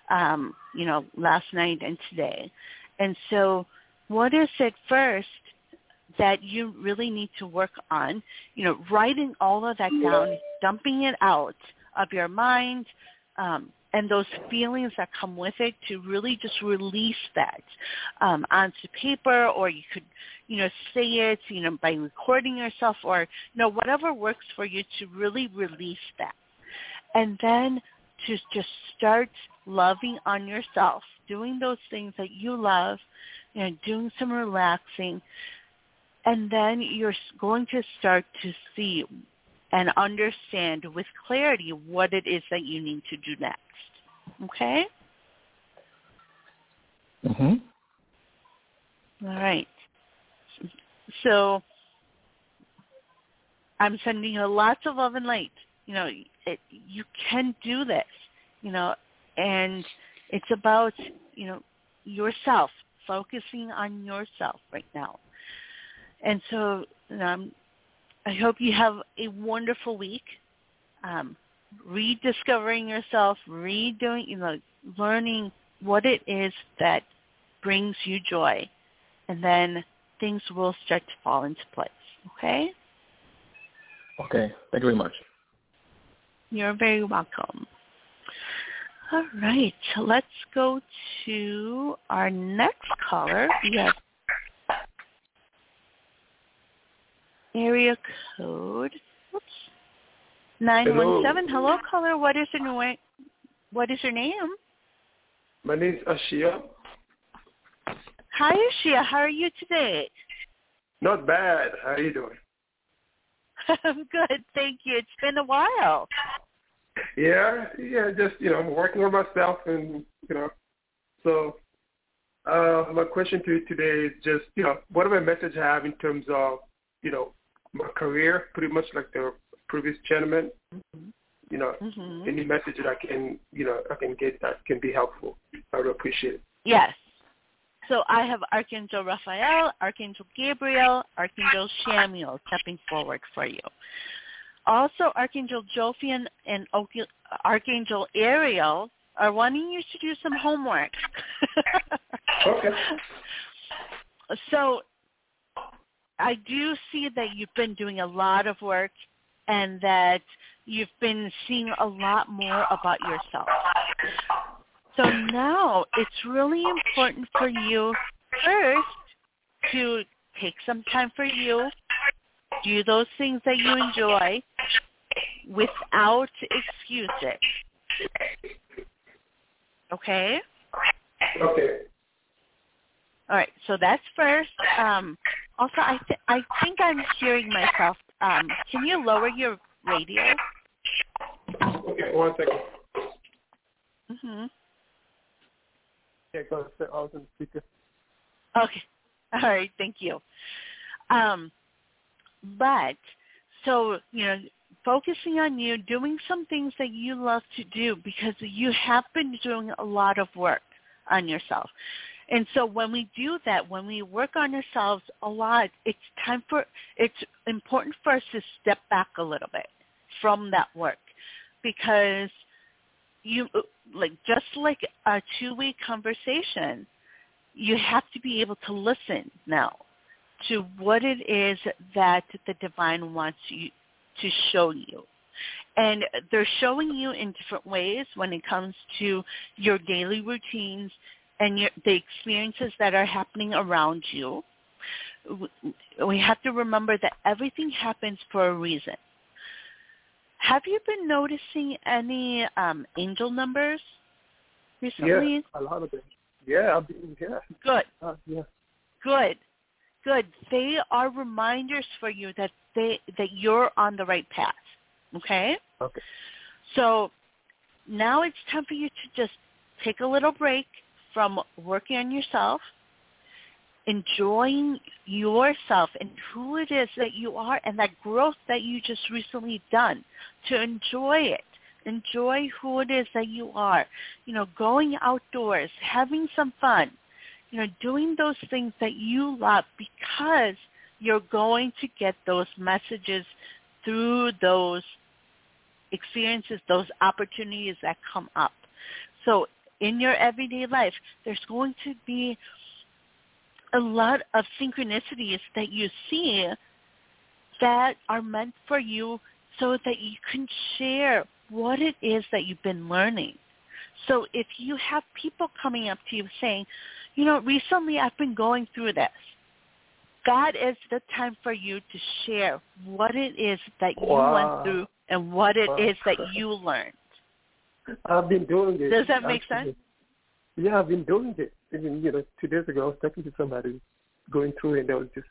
um, you know, last night and today. And so what is it first that you really need to work on? You know, writing all of that down, dumping it out of your mind, um, and those feelings that come with it to really just release that um, onto paper or you could you know say it you know by recording yourself or you know whatever works for you to really release that and then to just start loving on yourself doing those things that you love you know doing some relaxing and then you're going to start to see and understand with clarity what it is that you need to do next Okay? Mhm. All right. So I'm sending you lots of love and light. You know, it, you can do this, you know, and it's about, you know, yourself, focusing on yourself right now. And so um, I hope you have a wonderful week. Um, rediscovering yourself, redoing, you know, learning what it is that brings you joy, and then things will start to fall into place. Okay? Okay. Thank you very much. You're very welcome. All right, let's go to our next caller. We have area code. Oops. Nine one seven. Hello, caller. What is your name? What is your name? My name is Ashia. Hi, Ashia. How are you today? Not bad. How are you doing? I'm good, thank you. It's been a while. Yeah, yeah. Just you know, I'm working on myself, and you know, so uh, my question to you today is just you know, whatever message I have in terms of you know my career, pretty much like the previous gentleman. Mm-hmm. You know, mm-hmm. any message that I can, you know, I can get that can be helpful. I would appreciate it. Yes. So I have Archangel Raphael, Archangel Gabriel, Archangel Chamuel stepping forward for you. Also, Archangel Jophiel and Archangel Ariel are wanting you to do some homework. okay. So I do see that you've been doing a lot of work and that you've been seeing a lot more about yourself. So now it's really important for you first to take some time for you, do those things that you enjoy without excuses. Okay? Okay. All right, so that's first. Um, also, I th- I think I'm hearing myself um, can you lower your radio? Okay, one second. Mhm. Yeah, go ahead. I was in speaker. Okay. All right. Thank you. Um, but so you know, focusing on you, doing some things that you love to do because you have been doing a lot of work on yourself. And so when we do that, when we work on ourselves a lot, it's time for, it's important for us to step back a little bit from that work because you, like, just like a two-way conversation, you have to be able to listen now to what it is that the divine wants you to show you. And they're showing you in different ways when it comes to your daily routines, and your, the experiences that are happening around you, we have to remember that everything happens for a reason. Have you been noticing any um, angel numbers recently? Yeah, a lot of them. Yeah, I've been, yeah. Good. Uh, yeah. Good. Good. They are reminders for you that they that you're on the right path. Okay? Okay. So now it's time for you to just take a little break from working on yourself, enjoying yourself and who it is that you are and that growth that you just recently done, to enjoy it. Enjoy who it is that you are. You know, going outdoors, having some fun, you know, doing those things that you love because you're going to get those messages through those experiences, those opportunities that come up. So in your everyday life, there's going to be a lot of synchronicities that you see that are meant for you so that you can share what it is that you've been learning. So if you have people coming up to you saying, you know, recently I've been going through this. God is the time for you to share what it is that you Wow. went through and what it Wow. is that you learned. I've been doing it. Does that make sense? Yeah, I've been doing it. Even you know, two days ago, I was talking to somebody going through, it, and they was just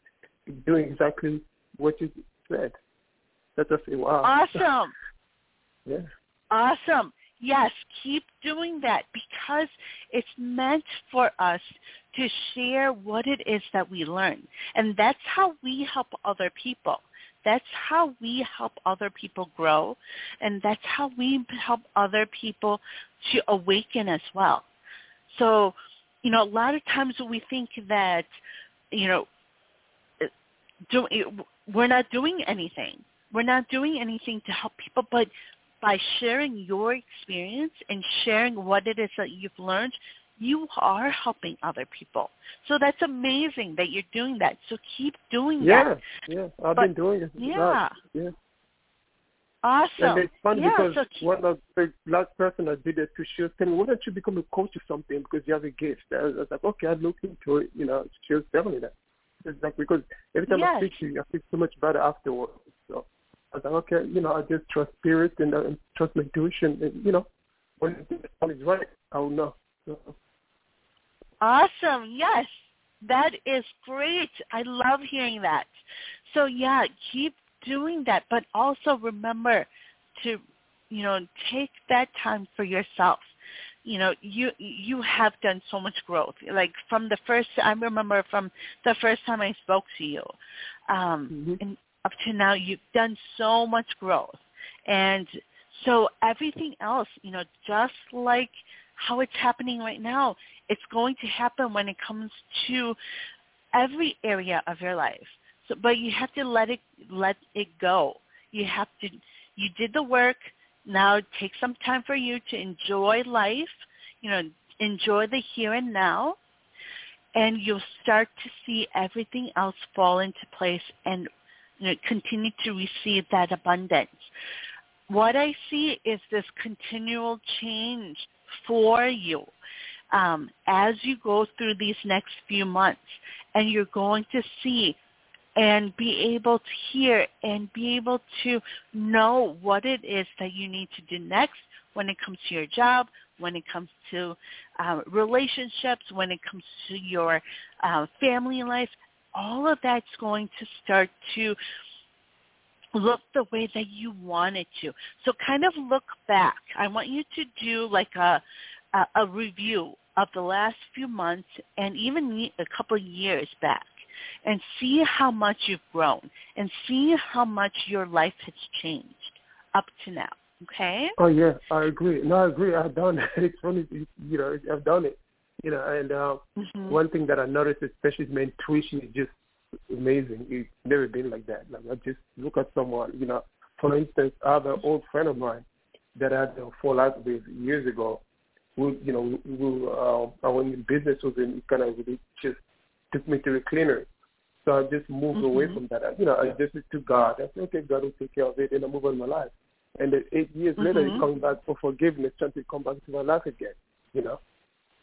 doing exactly what you said. That's just wow. Awesome. yeah. Awesome. Yes, keep doing that because it's meant for us to share what it is that we learn. And that's how we help other people. That's how we help other people grow. And that's how we help other people to awaken as well. So, you know, a lot of times we think that, you know, do, we're not doing anything. We're not doing anything to help people, but by sharing your experience and sharing what it is that you've learned, you are helping other people. So that's amazing that you're doing that. So keep doing Yeah, that. yeah. I've But- been doing it. Yeah. Right. Yeah. Awesome. And it's funny yeah, because so one of the last person I did it to she was telling me, why don't you become a coach or something because you have a gift? I was, I was like, okay, I'll look into it. You know, she was telling me that. It's like because every time I Yes. speak to you, I feel so much better afterwards. So I was like, okay, you know, I just trust spirit and, uh, and trust my intuition. And, you know, when time is right, I will know. So, Awesome. Yes. That is great. I love hearing that. So yeah, keep doing that, but also remember to, you know, take that time for yourself. You know, you you have done so much growth. Like from the first, I remember from the first time I spoke to you, um, Mhm. and up to now, you've done so much growth, and so everything else, you know, just like how it's happening right now, it's going to happen when it comes to every area of your life. So, but you have to let it let it go. You have to. You did the work. Now take some time for you to enjoy life. You know, enjoy the here and now, and you'll start to see everything else fall into place and you know, continue to receive that abundance. What I see is this continual change for you um, as you go through these next few months, and you're going to see and be able to hear and be able to know what it is that you need to do next when it comes to your job, when it comes to uh, relationships, when it comes to your uh, family life. All of that's going to start to look the way that you want it to. So kind of look back. I want you to do like a a, a review of the last few months and even a couple of years back and see how much you've grown and see how much your life has changed up to now. Okay? Oh yeah, I agree. No, I agree. I've done it. It's funny, you know, I've done it. You know, and uh, Mhm. one thing that I noticed, especially my intuition, is just amazing. It's never been like that. Like I just look at someone. You know, for instance, I have an old friend of mine that I had a fallout with years ago. Who, you know, who uh, I went in business with him. He kind of really just took me to the cleaner. So I just moved away Mhm. from that. I, you know, I just to God. I said, okay, God will take care of it, and I move on my life. And then eight years later, Mhm. he coming back for forgiveness, trying to come back to my life again. You know,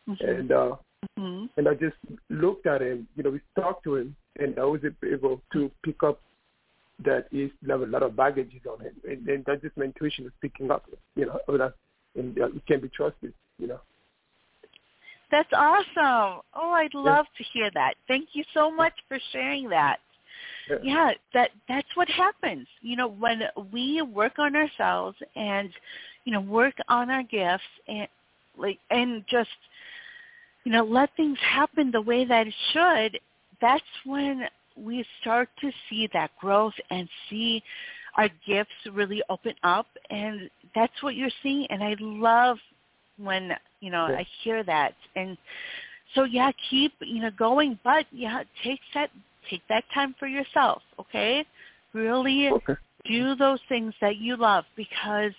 Mhm. and uh, Mhm. and I just looked at him. You know, we talked to him, and I was able to pick up that he have a lot of baggages on him, and, and that just my intuition was picking up. You know, that and uh, it can be trusted. You know. That's awesome. Oh, I'd love to hear that. Thank you so much for sharing that. Yeah. Yeah, that that's what happens. You know, when we work on ourselves and you know, work on our gifts and like and just you know, let things happen the way that it should, that's when we start to see that growth and see our gifts really open up and that's what you're seeing and I love when, you know, Yeah. I hear that. And so yeah, keep, you know, going, but yeah, take that take that time for yourself, okay? Really Okay. do those things that you love because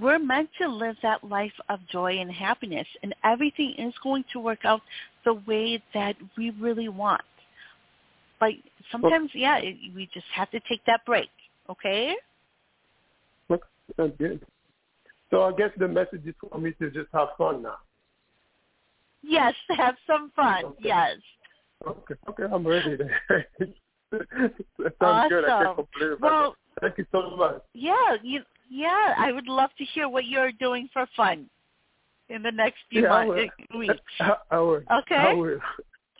we're meant to live that life of joy and happiness and everything is going to work out the way that we really want. But sometimes, yeah, it, we just have to take that break, okay? Look, good. So I guess the message is for me to just have fun now. Yes, have some fun. Okay. Yes. Okay, okay, I'm ready. Then. that sounds awesome. good. I can't complain about well. Thank you so much. Yeah, you. Yeah, I would love to hear what you're doing for fun in the next few Yeah, I months, will. Eh, weeks. I, I will. Okay. I will.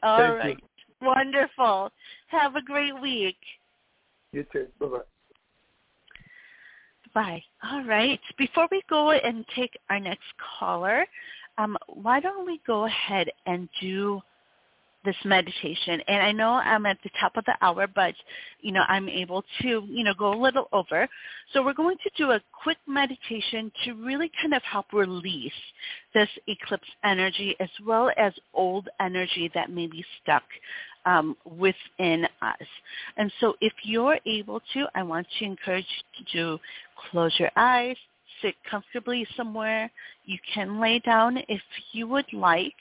All right. Wonderful. Have a great week. You too. Bye bye. Bye. All right. Before we go and take our next caller, um, why don't we go ahead and do this meditation? And I know I'm at the top of the hour, but you know I'm able to you know go a little over. So we're going to do a quick meditation to really kind of help release this eclipse energy as well as old energy that may be stuck um, within us. And so if you're able to, I want to encourage you to close your eyes, sit comfortably somewhere. You can lay down if you would like.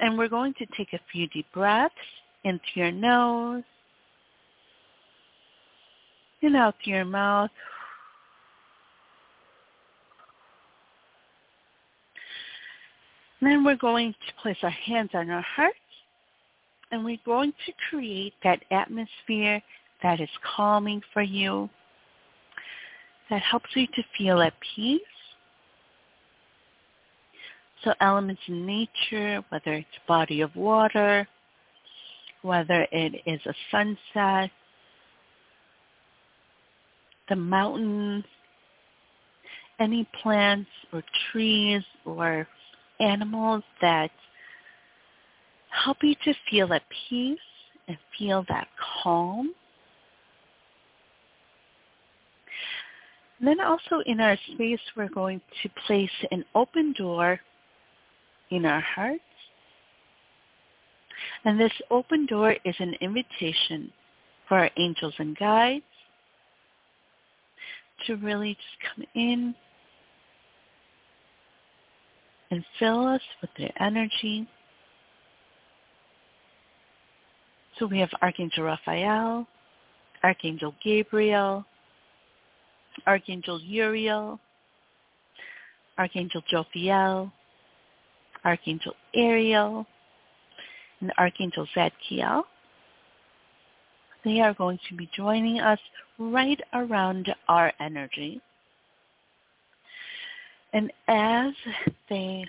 And we're going to take a few deep breaths in through your nose and out through your mouth. Then we're going to place our hands on our hearts and we're going to create that atmosphere that is calming for you, that helps you to feel at peace. So elements in nature, whether it's body of water, whether it is a sunset, the mountains, any plants or trees or animals that help you to feel at peace and feel that calm. And then also in our space, we're going to place an open door in our hearts. And this open door is an invitation for our angels and guides to really just come in and fill us with their energy. So we have Archangel Raphael, Archangel Gabriel, Archangel Uriel, Archangel Jophiel, Archangel Ariel, and Archangel Zadkiel. They are going to be joining us right around our energy. And as they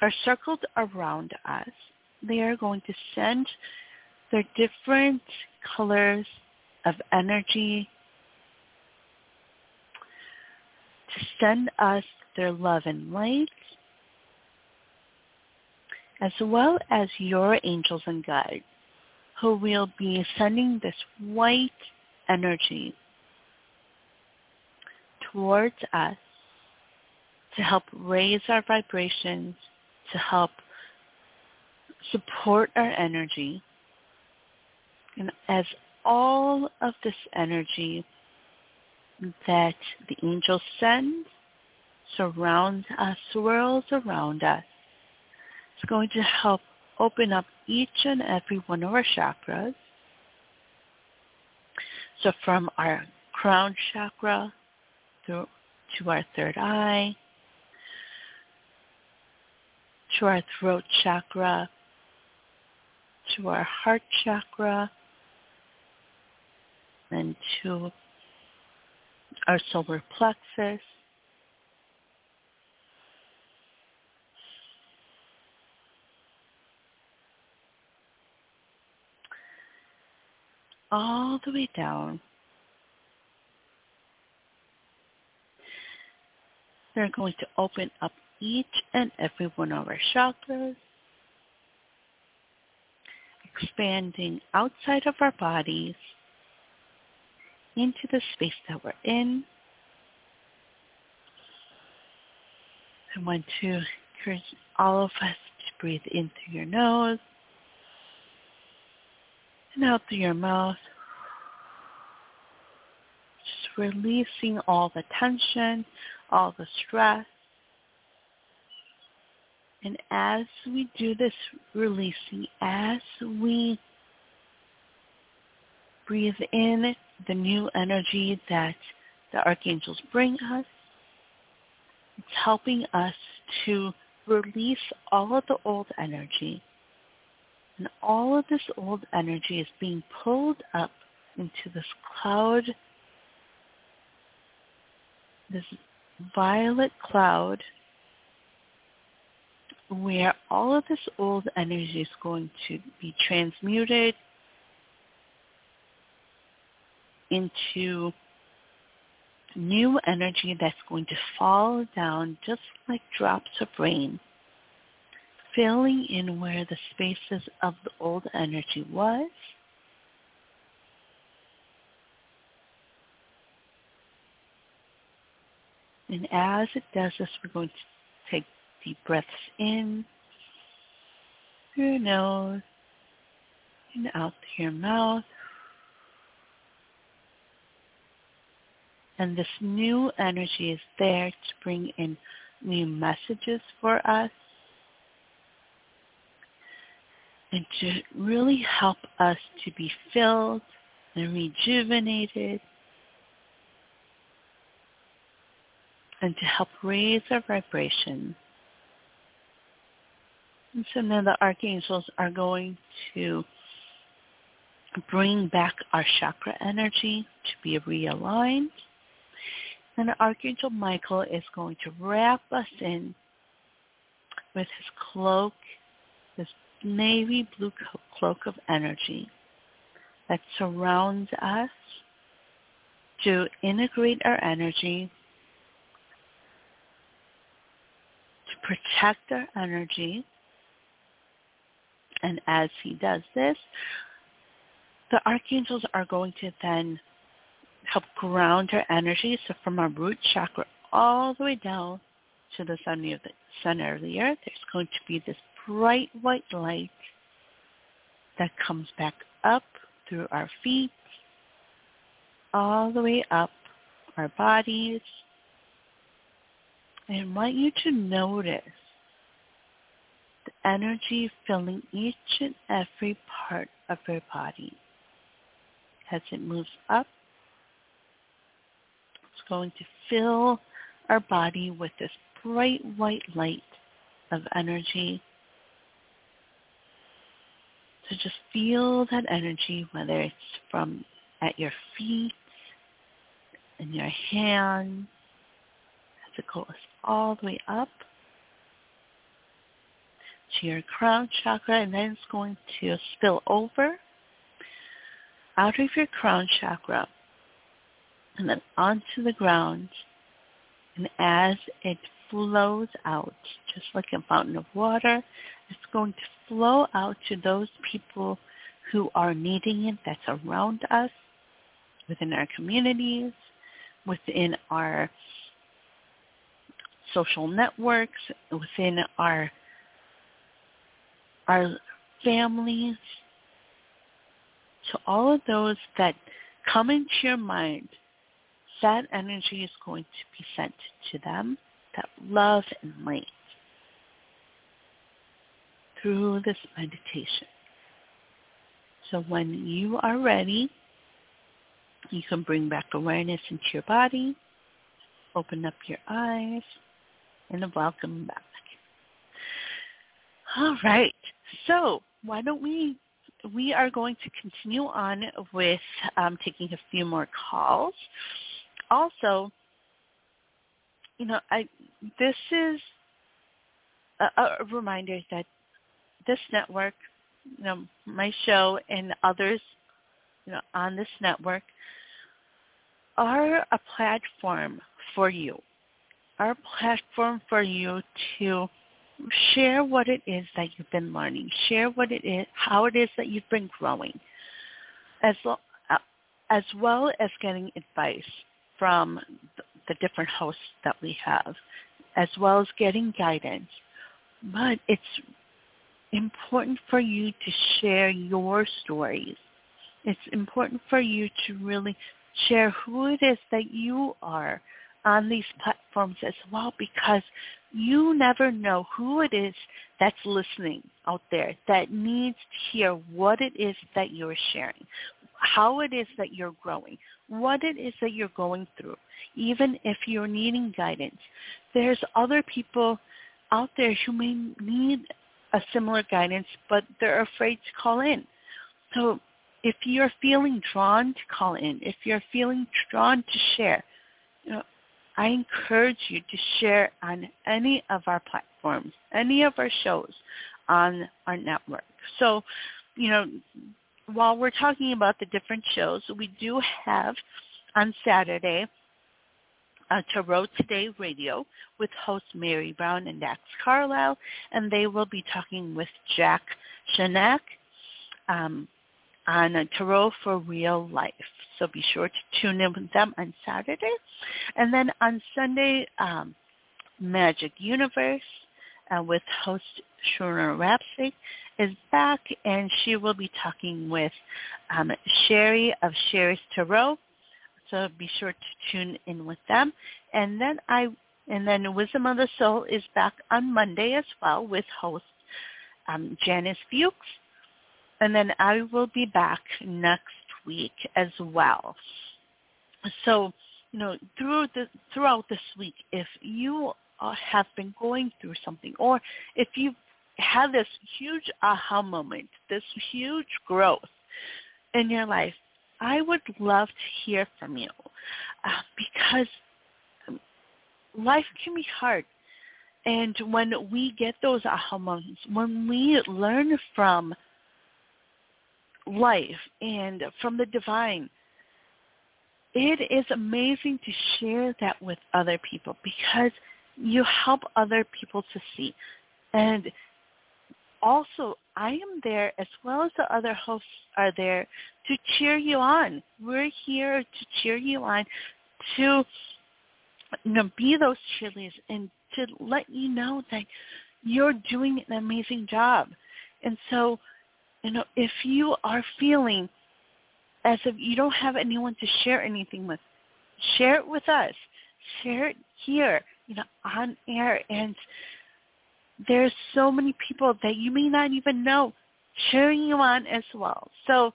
are circled around us, they are going to send their different colors of energy to send us their love and light, as well as your angels and guides, who will be sending this white energy towards us to help raise our vibrations, to help support our energy. And as all of this energy that the angels send surrounds us, swirls around us, it's going to help open up each and every one of our chakras. So from our crown chakra through to our third eye, to our throat chakra, to our heart chakra, and to our solar plexus. All the way down. They're going to open up each and every one of our chakras, expanding outside of our bodies into the space that we're in. I want to encourage all of us to breathe in through your nose and out through your mouth. Just releasing all the tension, all the stress. And as we do this releasing, as we breathe in the new energy that the archangels bring us, it's helping us to release all of the old energy. And all of this old energy is being pulled up into this cloud, this violet cloud, where all of this old energy is going to be transmuted into new energy that's going to fall down just like drops of rain, filling in where the spaces of the old energy was. And as it does this, we're going to take deep breaths in through your nose and out through your mouth. And this new energy is there to bring in new messages for us and to really help us to be filled and rejuvenated and to help raise our vibration. And so now the archangels are going to bring back our chakra energy to be realigned. And Archangel Michael is going to wrap us in with his cloak, his navy blue cloak of energy that surrounds us to integrate our energy, to protect our energy. And as he does this, the archangels are going to then help ground our energy. So from our root chakra all the way down to the center of the center of the earth, there's going to be this bright white light that comes back up through our feet, all the way up our bodies. I want you to notice energy filling each and every part of your body as it moves up it's going to fill our body with this bright white light of energy. So just feel that energy, whether it's from at your feet, in your hands, as it goes all the way up to your crown chakra, and then it's going to spill over out of your crown chakra and then onto the ground. And as it flows out, just like a fountain of water, it's going to flow out to those people who are needing it that's around us, within our communities, within our social networks, within our our families, to all of those that come into your mind that energy is going to be sent to them, that love and light, through this meditation. So when you are ready, you can bring back awareness into your body, open up your eyes, and welcome back. All right. So why don't we we are going to continue on with um, taking a few more calls also, you know, I this is a, a reminder that this network, you know, my show and others, you know, on this network are a platform for you. Our platform for you to share what it is that you've been learning, share what it is, how it is that you've been growing, as uh, as well as getting advice from the different hosts that we have, as well as getting guidance. But it's important for you to share your stories. It's important for you to really share who it is that you are on these platforms as well because you never know who it is that's listening out there that needs to hear what it is that you're sharing how it is that you're growing, what it is that you're going through, even if you're needing guidance. There's other people out there who may need a similar guidance, but they're afraid to call in. So if you're feeling drawn to call in, if you're feeling drawn to share, I encourage you to share on any of our platforms, any of our shows on our network. So, you know, while we're talking about the different shows, we do have on Saturday uh, Tarot Today Radio with host Mary Brown and Dax Carlisle, and they will be talking with Jack Shanak um, on a Tarot for Real Life. So be sure to tune in with them on Saturday. And then on Sunday, um, Magic Universe uh, with host Shurna Rapsik is back, and she will be talking with um, Sherry of Sherry's Tarot. So be sure to tune in with them. And then I and then Wisdom of the Soul is back on Monday as well with host um, Janice Fuchs. And then I will be back next week as well. So, you know, through the, throughout this week, if you uh, have been going through something or if you've had this huge aha moment, this huge growth in your life, I would love to hear from you uh, because life can be hard. And when we get those aha moments, when we learn from life and from the divine, it is amazing to share that with other people because you help other people to see. And also, I am there as well as the other hosts are there to cheer you on. We're here to cheer you on, to you know, be those cheerleaders and to let you know that you're doing an amazing job. And so, you know, if you are feeling as if you don't have anyone to share anything with, share it with us. Share it here, you know, on air. And there's so many people that you may not even know cheering you on as well. So,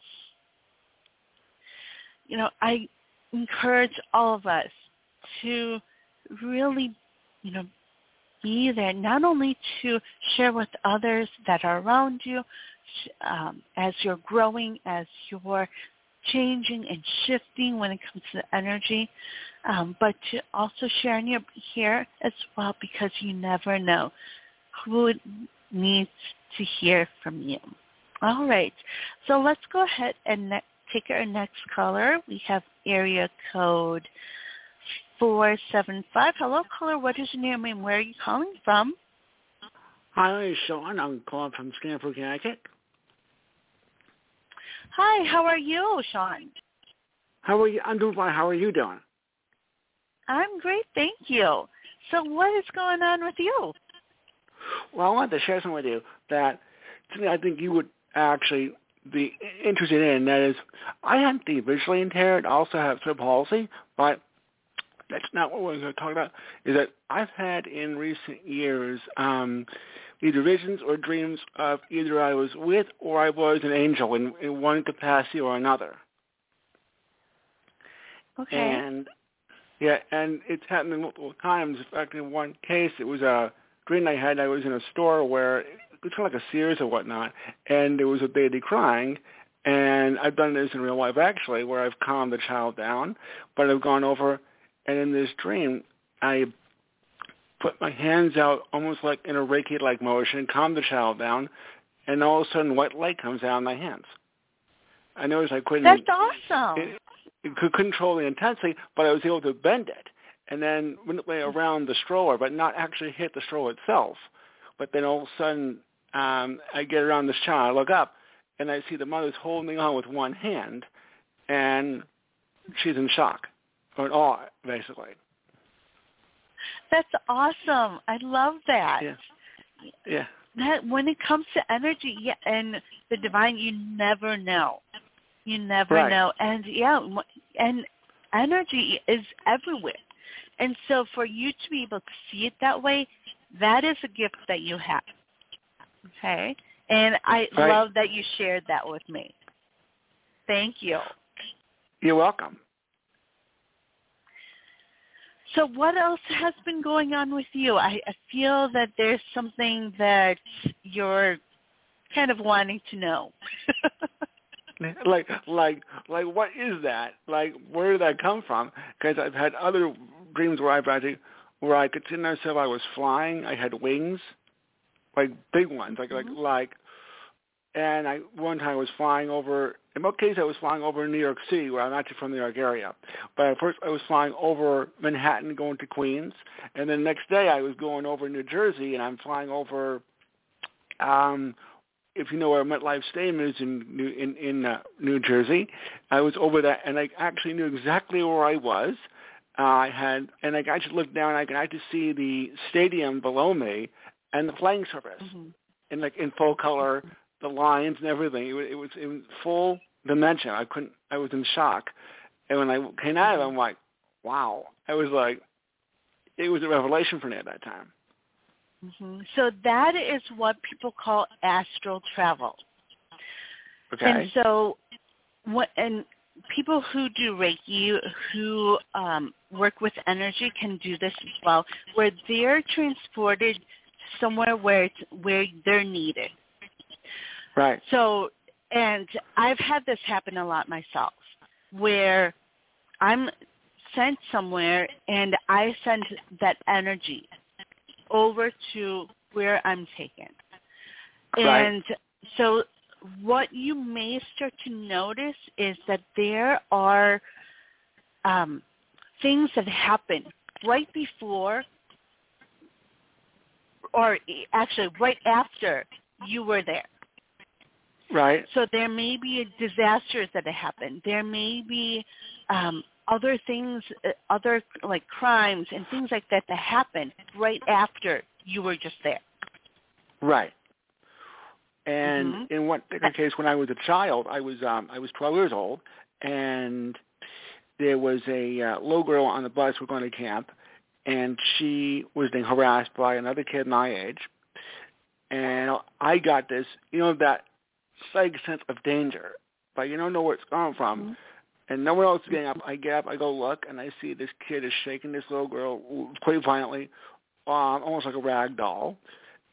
you know, I encourage all of us to really, you know, be there not only to share with others that are around you um, as you're growing, as you're changing and shifting when it comes to energy, um, but to also share in your here as well because you never know who needs to hear from you. All right, so let's go ahead and ne- take our next caller. We have area code 475. Hello, caller. What is your name and where are you calling from? Hi, is Sean. I'm calling from Stamford, Connecticut. Hi, how are you, Sean? How are you? I'm doing fine. How are you doing? I'm great, thank you. So what is going on with you? Well, I wanted to share something with you that something I think you would actually be interested in. That is, I have the visually impaired. I also have cerebral palsy, but that's not what we're going to talk about. Is that I've had in recent years um, either visions or dreams of either I was with or I was an angel in, in one capacity or another. Okay. And yeah, and it's happened multiple times. In fact, in one case, it was a dream I had. I was in a store where it was kind of like a Sears or whatnot, and there was a baby crying. And I've done this in real life actually, where I've calmed the child down, but I've gone over, and in this dream, I put my hands out almost like in a Reiki-like motion, calm the child down, and all of a sudden white light comes out of my hands. I noticed I couldn't. That's awesome. It, it could control the intensity, but I was able to bend it and then manipulate around the stroller, but not actually hit the stroller itself. But then all of a sudden, um, I get around this child, I look up, and I see the mother's holding on with one hand, and she's in shock or in awe, basically. That's awesome. I love that. Yeah. Yeah. That when it comes to energy yeah, and the divine, you never know. You never right. know. And yeah, and energy is everywhere. And so for you to be able to see it that way, that is a gift that you have. Okay? And I right. love that you shared that with me. Thank you. You're welcome. So what else has been going on with you? I, I feel that there's something that you're kind of wanting to know. like like like what is that? Like where did that come from? Because I've had other dreams where I've actually where I could see myself I was flying. I had wings, like big ones, like mm-hmm. like like. And I one time I was flying over. In both cases, I was flying over New York City, where I'm actually from the New York area. But at first, I was flying over Manhattan, going to Queens, and then the next day, I was going over New Jersey, and I'm flying over um if you know where MetLife Stadium is in New, in in uh, New Jersey, I was over that, and I actually knew exactly where I was. Uh, I had, and I actually looked down. And I could actually see the stadium below me and the playing surface, mm-hmm. in like in full color, the lines and everything. It was it was in full dimension. I couldn't. I was in shock, and when I came out of it, I'm like, wow. I was like, it was a revelation for me at that time. Mm-hmm. So that is what people call astral travel. Okay. And so, what and people who do Reiki, who um, work with energy, can do this as well, where they're transported somewhere where it's, where they're needed. Right. So, and I've had this happen a lot myself, where I'm sent somewhere and I send that energy over to where I'm taken. Right. And so what you may start to notice is that there are um, things that happen right before or actually right after you were there. Right. So there may be disasters that have happened. There may be um, other things, uh, other like crimes and things like that that happen right after you were just there. Right. And Mhm. in one particular case, when I was a child, I was um, I was 12 years old, and there was a uh, little girl on the bus. We're going to camp, and she was being harassed by another kid my age, and I got this, you know, that slight sense of danger, but you don't know where it's coming from. Mm-hmm. And no one else is getting up. I get up, I go look, and I see this kid is shaking this little girl quite violently, um, almost like a rag doll.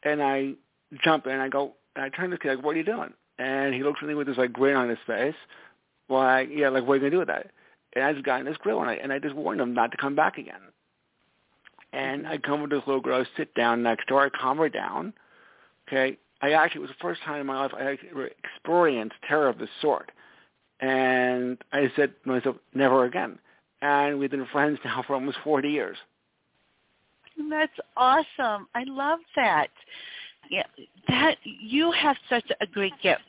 And I jump in, I go, and I turn to the kid, like, what are you doing? And he looks at me with this like grin on his face. Like, yeah, like what are you gonna do with that? And I just got in this grill, and I and I just warned him not to come back again. And I come with this little girl, I sit down next to her, I calm her down. Okay, I actually it was the first time in my life I experienced terror of this sort. And I said to myself, never again. And we've been friends now for almost 40 years. That's awesome. I love that. Yeah, that you have such a great gift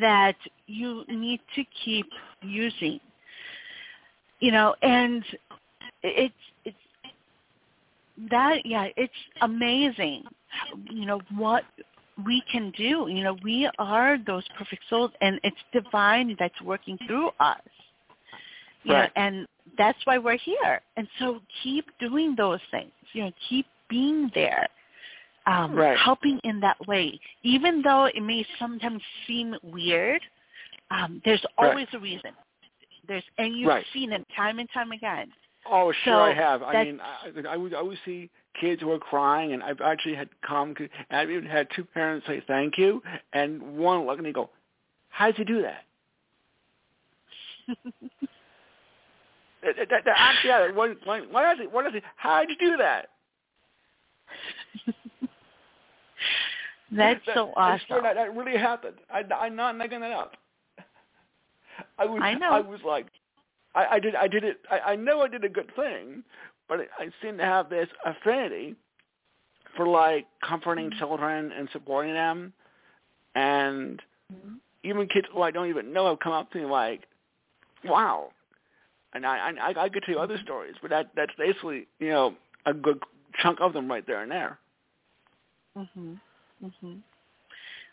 that you need to keep using. You know, and it's it's that yeah, it's amazing. You know what we can do. You know, we are those perfect souls, and it's divine that's working through us. You Right. know, and that's why we're here. And so keep doing those things. You know, keep being there, um, Right. helping in that way, even though it may sometimes seem weird. Um, there's Right. always a reason. There's, and you've Right. seen it time and time again. Oh, sure, So I have. I mean, I, I would always see kids who are crying, and I've actually had come. And I've even had two parents say thank you, and one look at me go, "How did you do that?" that, that, that, actually, yeah, one, one, it? What is it? How did you do that? That's That- so awesome. swear that, that really happened. I, I'm not making that up. I was, I know. I was like, I, I did, I did it. I, I know I did a good thing, but I seem to have this affinity for like comforting children and supporting them, and even kids who I don't even know have come up to me like, "Wow," and I, I, I could tell you other stories, but that that's basically you know a good chunk of them right there and there. Mhm. Mhm.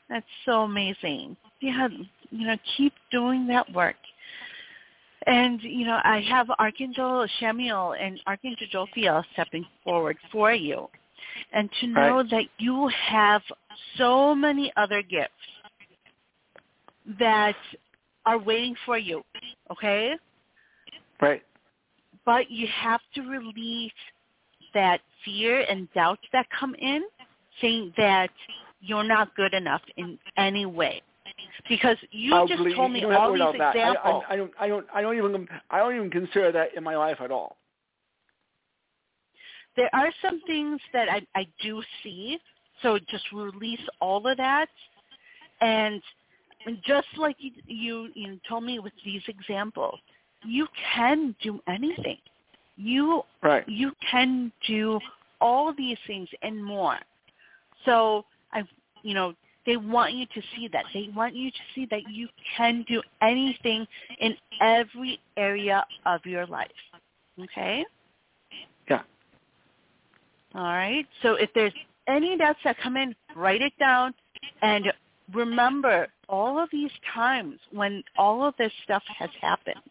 That's so amazing. Yeah, you know, keep doing that work. And you know, I have Archangel Chamuel and Archangel Jophiel stepping forward for you, and to know Right. that you have so many other gifts that are waiting for you. Okay? Right. But you have to release that fear and doubts that come in, saying that you're not good enough in any way. Because you I'll just believe- told me you don't have to all these that. I- examples. I, I don't. I don't. I don't even. I don't even consider that in my life at all. there are some things that I, I do see, so just release all of that. And just like you, you, you told me with these examples, you can do anything. You Right. you can do all these things and more. So I, you know, they want you to see that. They want you to see that you can do anything in every area of your life. Okay? Yeah. All right. So if there's any doubts that come in, write it down and remember all of these times when all of this stuff has happened.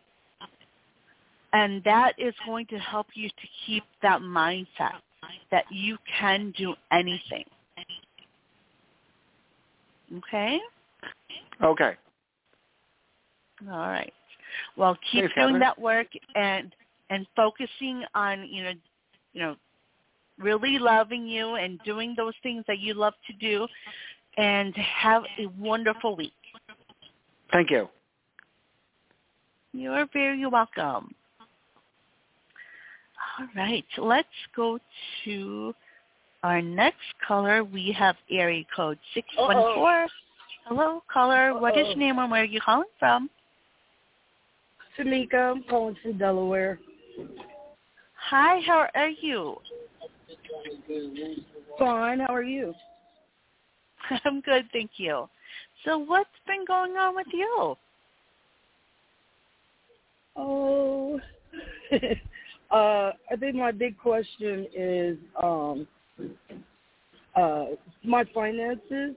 And that is going to help you to keep that mindset that you can do anything. Okay? Okay. All right. Well, keep Thanks, doing Catharine. that work and and focusing on you know you know really loving you and doing those things that you love to do, and have a wonderful week. Thank you. You're very welcome. All right, let's go to our next caller. We have area code six one four. Hello, caller. What is your name and where are you calling from? Tamika, I'm calling from Delaware. Hi, how are you? Fine, how are you? I'm good, thank you. So what's been going on with you? Oh, uh, I think my big question is um, uh, my finances.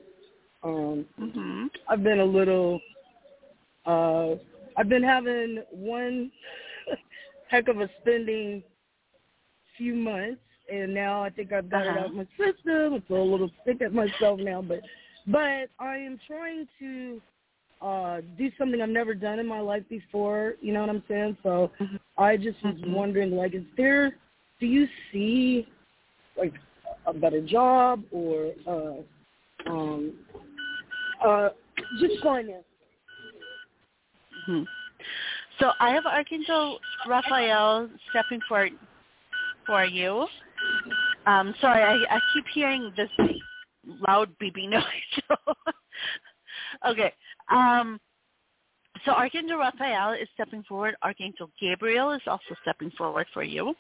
Um, hmm I've been a little. Uh, I've been having one heck of a spending few months, and now I think I've got it Uh-huh. out of my system. I feel a little sick at myself now, but but I am trying to uh do something I've never done in my life before. You know what I'm saying? So I just was Mhm. wondering, like, is there? Do you see like a better job or uh um uh just finance? hmm So I have Archangel Raphael stepping for for you. Um, sorry, I, I keep hearing this loud beeping noise. okay. Um, so Archangel Raphael is stepping forward. Archangel Gabriel is also stepping forward for you.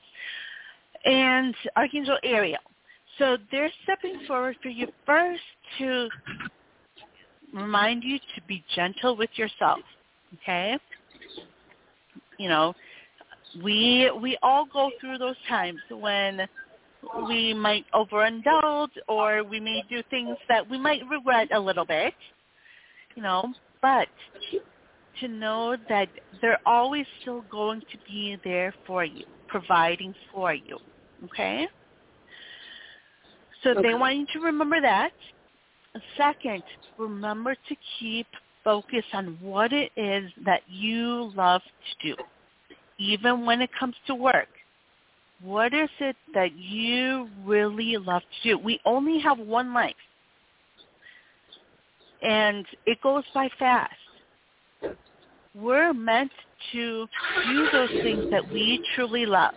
And Archangel Ariel. So they're stepping forward for you first to remind you to be gentle with yourself. Okay? You know, we we all go through those times when we might overindulge or we may do things that we might regret a little bit. You know, but to know that they're always still going to be there for you, providing for you. Okay? So they want you to remember that. Second, remember to keep focus on what it is that you love to do, even when it comes to work. What is it that you really love to do? We only have one life, and it goes by fast. We're meant to do those things that we truly love.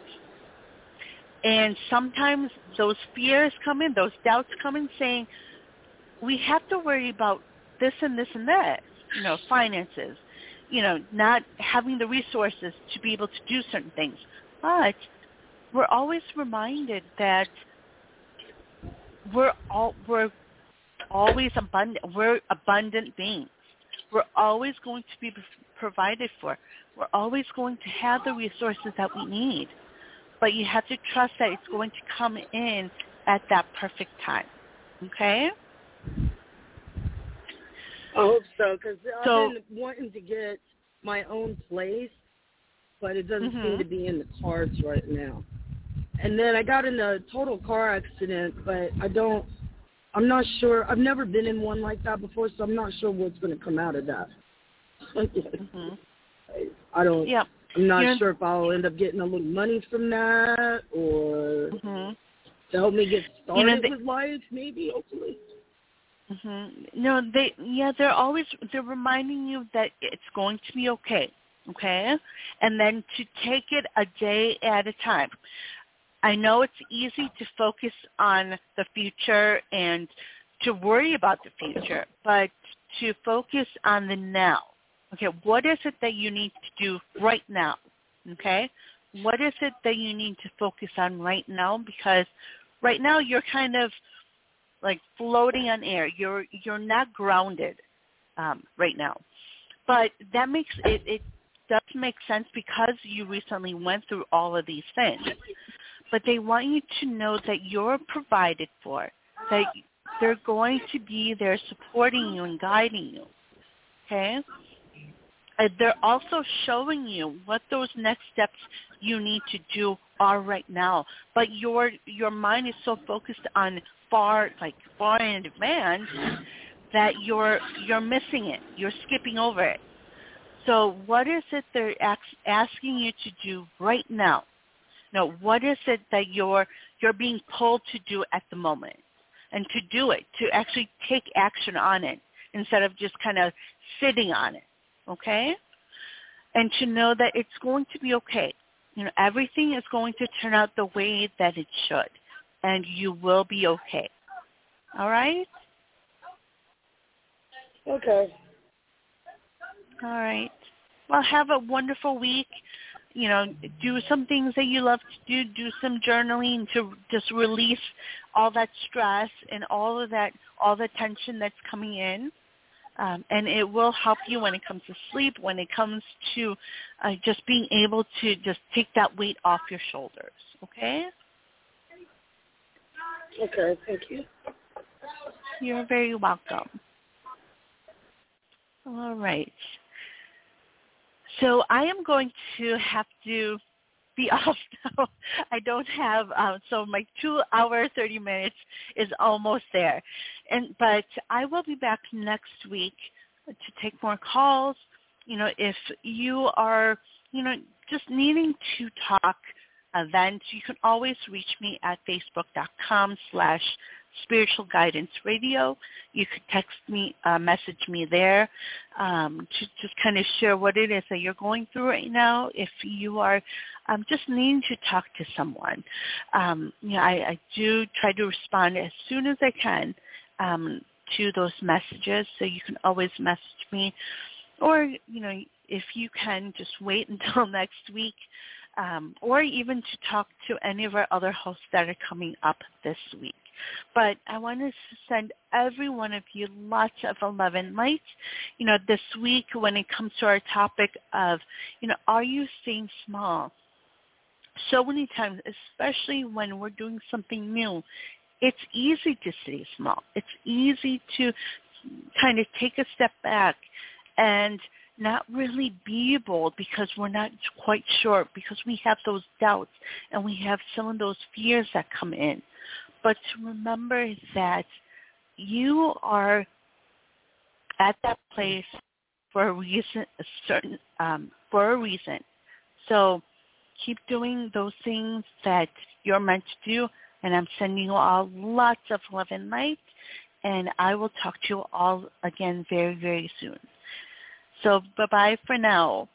And sometimes those fears come in, those doubts come in saying, we have to worry about this and this and that, you know, finances, you know, not having the resources to be able to do certain things. But we're always reminded that we're all we're always abundant. We're abundant beings. We're always going to be provided for. We're always going to have the resources that we need. But you have to trust that it's going to come in at that perfect time. Okay? I hope so, because So- I've been wanting to get my own place, but it doesn't Mhm. seem to be in the cards right now. And then I got in a total car accident, but I don't. I'm not sure. I've never been in one like that before, so I'm not sure what's going to come out of that. mm-hmm. I, I don't. Yep. I'm not You're, sure if I'll end up getting a little money from that or mm-hmm. to help me get started you know, they, with life, maybe hopefully. Mm-hmm. No, they yeah, they're always they're reminding you that it's going to be okay, okay, and then to take it a day at a time. I know it's easy to focus on the future and to worry about the future, but to focus on the now. Okay, what is it that you need to do right now? Okay, what is it that you need to focus on right now? Because right now you're kind of like floating on air. You're you're not grounded um, right now, but that makes it it does make sense because you recently went through all of these things. But they want you to know that you're provided for, that they're going to be there supporting you and guiding you. Okay? And they're also showing you what those next steps you need to do are right now. But your your mind is so focused on far like far in advance that you're you're missing it. You're skipping over it. So what is it they're asking you to do right now? Now, what is it that you're you're being pulled to do at the moment? And to do it, to actually take action on it instead of just kind of sitting on it. Okay? And to know that it's going to be okay. You know, everything is going to turn out the way that it should. And you will be okay. All right? Okay. All right. Well, have a wonderful week. You know, do some things that you love to do. Do some journaling to just release all that stress and all of that, all the tension that's coming in. Um, and it will help you when it comes to sleep, when it comes to uh, just being able to just take that weight off your shoulders. Okay? Okay, thank you. You're very welcome. All right. So I am going to have to be off now. I don't have um, so my two hour thirty minutes is almost there, and but I will be back next week to take more calls. You know, if you are you know just needing to talk events, you can always reach me at facebook.com slash Spiritual Guidance Radio. You could text me, uh, message me there um, to just kind of share what it is that you're going through right now. If you are um, just needing to talk to someone, um, you know, I, I do try to respond as soon as I can um, to those messages. So you can always message me, or you know, if you can, just wait until next week. Um, or even to talk to any of our other hosts that are coming up this week. But I want to send every one of you lots of 11 lights. You know, this week when it comes to our topic of, you know, are you staying small? So many times, especially when we're doing something new, it's easy to stay small. It's easy to kind of take a step back and not really be bold because we're not quite sure because we have those doubts and we have some of those fears that come in but to remember that you are at that place for a reason, a certain um, for a reason. So keep doing those things that you're meant to do, and I'm sending you all lots of love and light, and I will talk to you all again very, very soon. So bye-bye for now.